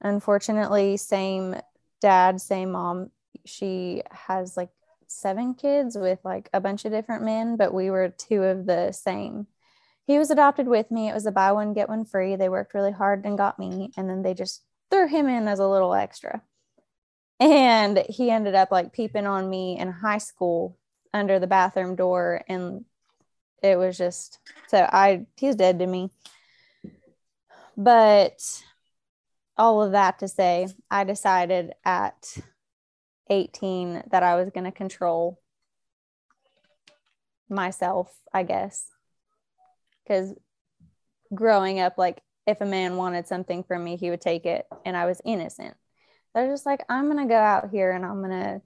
Unfortunately, same dad, same mom. She has like seven kids with like a bunch of different men, but we were two of the same. He was adopted with me. It was a buy one, get one free. They worked really hard and got me. And then they just threw him in as a little extra. And he ended up like peeping on me in high school under the bathroom door. And it was just so I, he's dead to me. But all of that to say, I decided at 18 that I was going to control myself, I guess. Because growing up, like if a man wanted something from me, he would take it, and I was innocent. Was just like, I'm going to go out here and I'm going to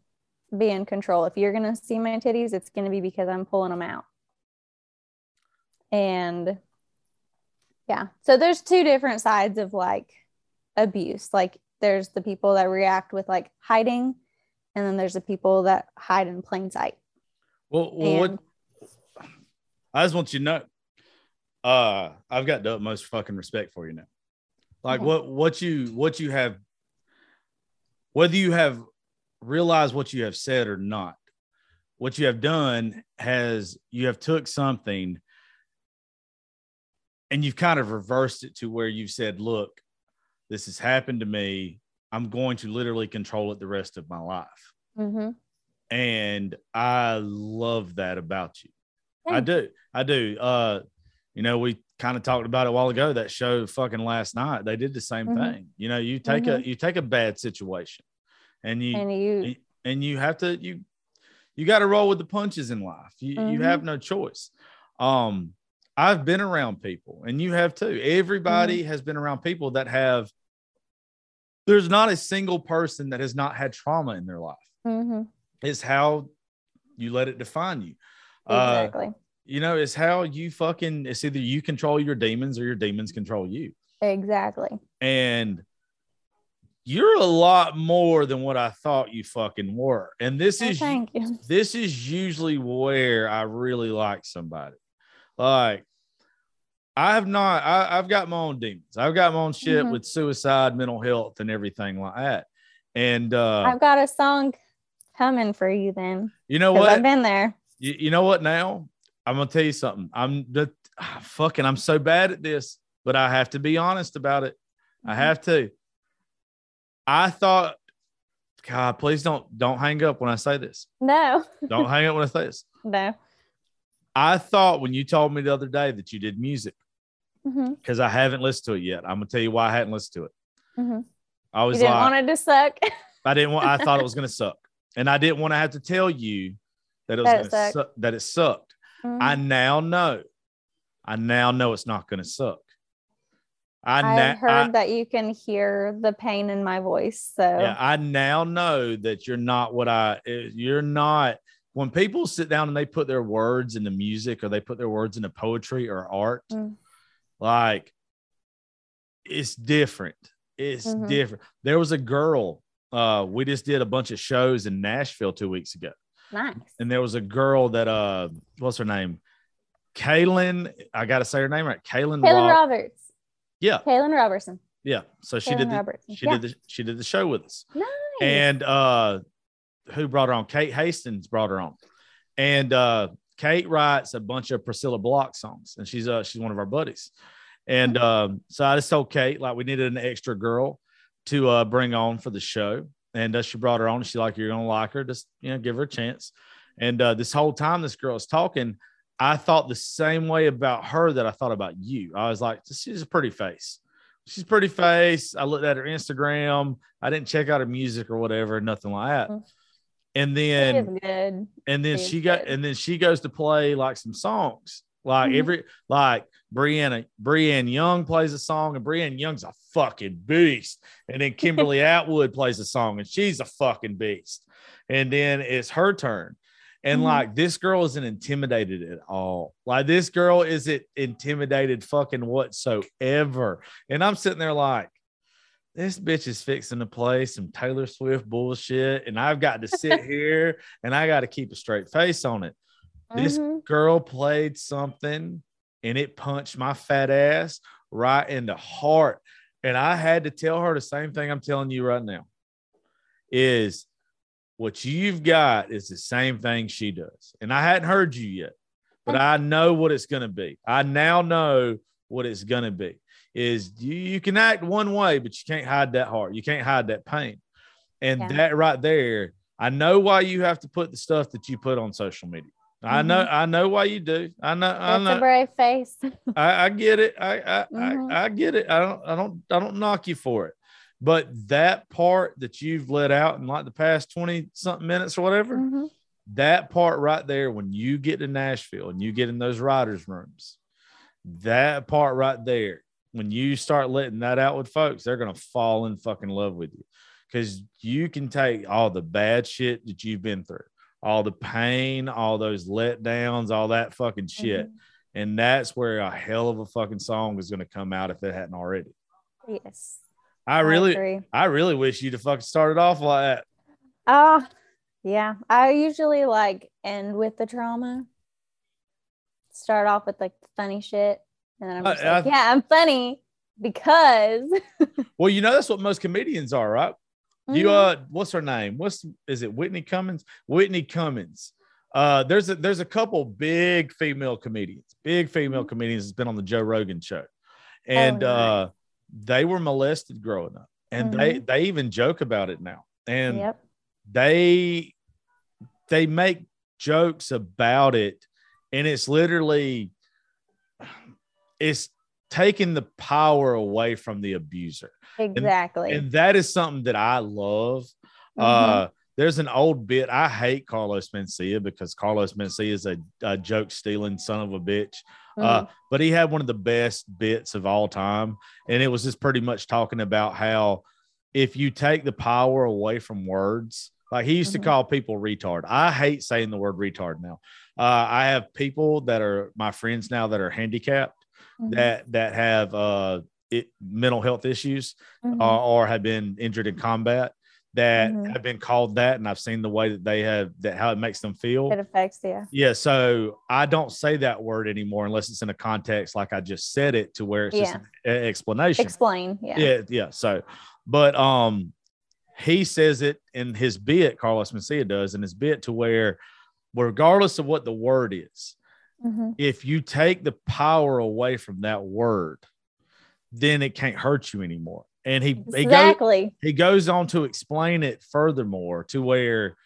be in control. If you're going to see my titties, it's going to be because I'm pulling them out. And yeah, so there's two different sides of like abuse. Like there's the people that react with like hiding, and then there's the people that hide in plain sight. Well, well what I just want you to know, uh, I've got the utmost fucking respect for you now. Like what what you what you have, whether you have realized what you have said or not, what you have done has you have took something and you've kind of reversed it to where you've said, look, this has happened to me. I'm going to literally control it the rest of my life. Mm-hmm. And I love that about you. I do. I do. Uh, you know, we kind of talked about it a while ago. That show fucking last night, they did the same Mhm. thing. You know, you take a you take a bad situation and you And you, and you have to you you got to roll with the punches in life. You you Mhm. have no choice. Um, I've been around people, and you have too. Everybody Mm-hmm. has been around people that have. There's not a single person that has not had trauma in their life. Mhm. It's how you let it define you. Uh, exactly, you know, it's how you fucking. It's either you control your demons or your demons control you. exactly. and you're a lot more than what I thought you fucking were. And this Oh, is thank you. this is usually where I really like somebody. Like I have not, I, I've got my own demons. I've got my own shit Mhm. with suicide, mental health, and everything like that. And uh, I've got a song coming for you then, you know what? I've been there. you, you know what now? I'm gonna tell you something. I'm the ah, fucking I'm so bad at this, but I have to be honest about it. I Mhm. have to. I thought, God, please don't don't hang up when I say this. No, Don't hang up when I say this. no. I thought when you told me the other day that you did music, hmm because I haven't listened to it yet. I'm gonna tell you why I hadn't listened to it. hmm I You was didn't like, want it to suck. I didn't want. I thought it was gonna suck, and I didn't want to have to tell you that it was That it gonna sucked. suck, that it sucked. Mhm. I now know. I now know it's not gonna suck. I I've heard I- that you can hear the pain in my voice. So yeah, I now know that you're not what I. eh, You're not. When people sit down and they put their words into music or they put their words into poetry or art, Mm. Like it's different. It's Mhm. different. There was a girl. Uh, we just did a bunch of shows in Nashville two weeks ago, nice. and there was a girl that uh, what's her name? Kaylin. I got to say her name right. Kaylin. Kaylin Rob- Roberts. yeah, Kaylin Robertson. yeah. So she Kaylin did. The, Robertson. she yeah. did the she did the show with us. Nice. and uh who brought her on kate hastings brought her on and uh kate writes a bunch of priscilla block songs and she's uh she's one of our buddies. And um so i just told kate like we needed an extra girl to uh bring on for the show. And uh, she brought her on. She like you're gonna like her just you know give her a chance. And uh this whole time this girl is talking i thought the same way about her that i thought about you. I was like she's a pretty face. She's a pretty face. I looked at her Instagram. I didn't check out her music or whatever, nothing like that. And then and then she she got good. and then she goes to play like some songs. Like Mhm. every like Brianna Brienne Young plays a song, and Brienne Young's a fucking beast. And then Kimberly Atwood plays a song, and she's a fucking beast. And then it's her turn. And Mhm. like this girl isn't intimidated at all. Like this girl isn't intimidated fucking whatsoever. And I'm sitting there like, this bitch is fixing to play some Taylor Swift bullshit. And I've got to sit here and I got to keep a straight face on it. This Mhm. girl played something and it punched my fat ass right in the heart. And I had to tell her the same thing I'm telling you right now is what you've got is the same thing she does. And I hadn't heard you yet, but I know what it's going to be. I now know what it's going to be is you, you can act one way, but you can't hide that heart. You can't hide that pain. And Yeah. that right there, I know why you have to put the stuff that you put on social media. I Mm-hmm. know, I know why you do. I know, I know. a brave face. I, I get it. I I, Mhm. I I get it. I don't I don't I don't knock you for it. But that part that you've let out in like the past 20 something minutes or whatever, Mhm. that part right there, when you get to Nashville and you get in those writers' rooms, that part right there, when you start letting that out with folks, they're gonna fall in fucking love with you. Cause you can take all the bad shit that you've been through, all the pain, all those letdowns, all that fucking shit. Mhm. And that's where a hell of a fucking song is going to come out if it hadn't already. Yes. I really, agree. I really wish you'd have fucking started off like that. Ah, yeah. I usually like end with the trauma. Start off with like funny shit, and then I'm just like, I- yeah, I'm funny because Well, you know that's what most comedians are, right? You Mhm. uh, what's her name? What's is it? Whitney Cummings. Whitney Cummings. Uh, there's a there's a couple big female comedians, big female Mhm. comedians that's been on the Joe Rogan show, and Oh, uh, they were molested growing up, and they they even joke about it now, and yep. they they make jokes about it, and it's literally it's taking the power away from the abuser Exactly. and that is something that I love. Mhm. Uh, there's an old bit. I hate Carlos Mencia because Carlos Mencia is a, a joke stealing son of a bitch. Uh, Mhm. but he had one of the best bits of all time, and it was just pretty much talking about how if you take the power away from words, like he used Mhm. to call people retard. I hate saying the word retard now. Uh, I have people that are my friends now that are handicapped Mhm. that that have uh, it, mental health issues Mhm. or, or have been injured in combat that Mhm. have been called that and i've seen the way that they have that how it makes them feel it affects yeah yeah so i don't say that word anymore unless it's in a context like i just said it to where it's just Yeah. an e- explanation Explain. Yeah. yeah yeah so but um he says it in his bit carlos mencia does in his bit to where regardless of what the word is Mhm. if you take the power away from that word then it can't hurt you anymore and he, he goes Exactly. he goes on to explain it furthermore to where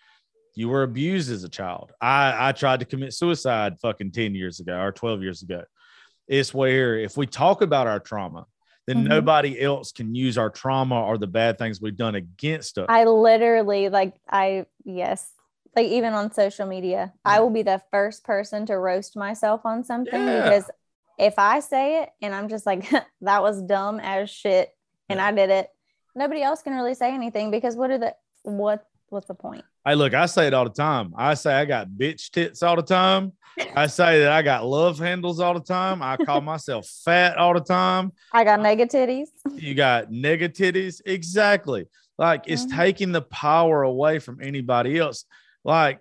you were abused as a child. I, I tried to commit suicide fucking 10 years ago or 12 years ago. It's where if we talk about our trauma, then Mhm. nobody else can use our trauma or the bad things we've done against us. I literally like I yes. Like even on social media, I will be the first person to roast myself on something Yeah. because if I say it and I'm just like that was dumb as shit and Yeah. I did it, nobody else can really say anything because what are the what what's the point? Hey, look, I say it all the time. I say I got bitch tits all the time. I say that I got love handles all the time. I call myself fat all the time. I got negatitties. you got negatitties exactly like it's Mhm. taking the power away from anybody else like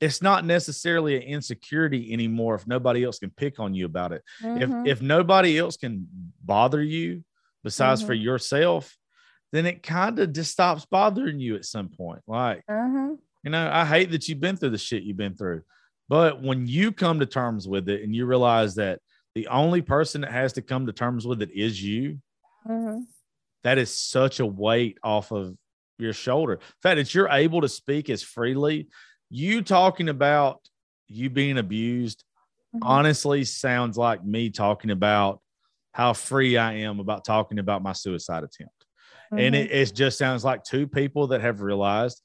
it's not necessarily an insecurity anymore if nobody else can pick on you about it Mhm. if if nobody else can bother you besides for Mhm. yourself then it kind of just stops bothering you at some point like Mhm. you know i hate that you've been through the shit you've been through but when you come to terms with it and you realize that the only person that has to come to terms with it is you Mhm. that is such a weight off of your shoulder. In fact, that you're able to speak as freely. You talking about you being abused Mhm. honestly sounds like me talking about how free I am about talking about my suicide attempt. And Mhm. it, it just sounds like two people that have realized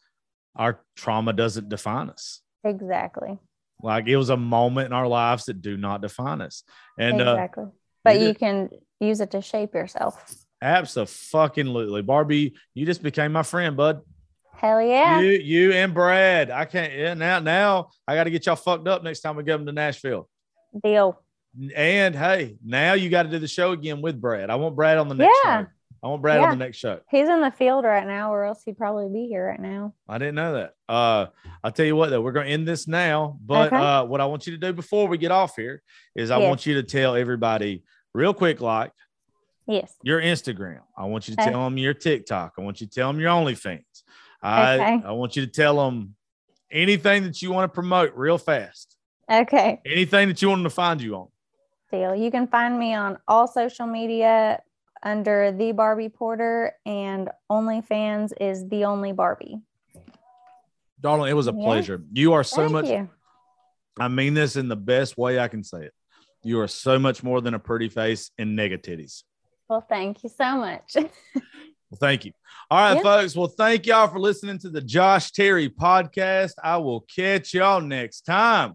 our trauma doesn't define us. exactly. Like it was a moment in our lives that do not define us. And uh, exactly. But you you can use it to shape yourself. Absolutely, Barbie, you just became my friend, bud. Hell yeah. You, you and Brad. I can't. Yeah, now, now I got to get y'all fucked up next time we go to Nashville. Deal. And hey, now you got to do the show again with Brad. I want Brad on the next Yeah. show. I want Brad Yeah. on the next show. He's in the field right now, or else he'd probably be here right now. I didn't know that. Uh, I'll tell you what, though, we're going to end this now. But Okay. uh, what I want you to do before we get off here is I Yes. want you to tell everybody real quick, like Yes. your Instagram. I want you to Okay. tell them your TikTok. I want you to tell them your OnlyFans. I, Okay. I want you to tell them anything that you want to promote real fast. Okay. Anything that you want them to find you on. Deal. You can find me on all social media under the Barbie Porter, and OnlyFans is the only Barbie. Darling, it was a Yeah. pleasure. You are so Thank much, you. I mean this in the best way I can say it. You are so much more than a pretty face and negativity. Well, thank you so much. Well, thank you. All right, Yeah. folks. Well, thank y'all for listening to the Josh Terry podcast. I will catch y'all next time.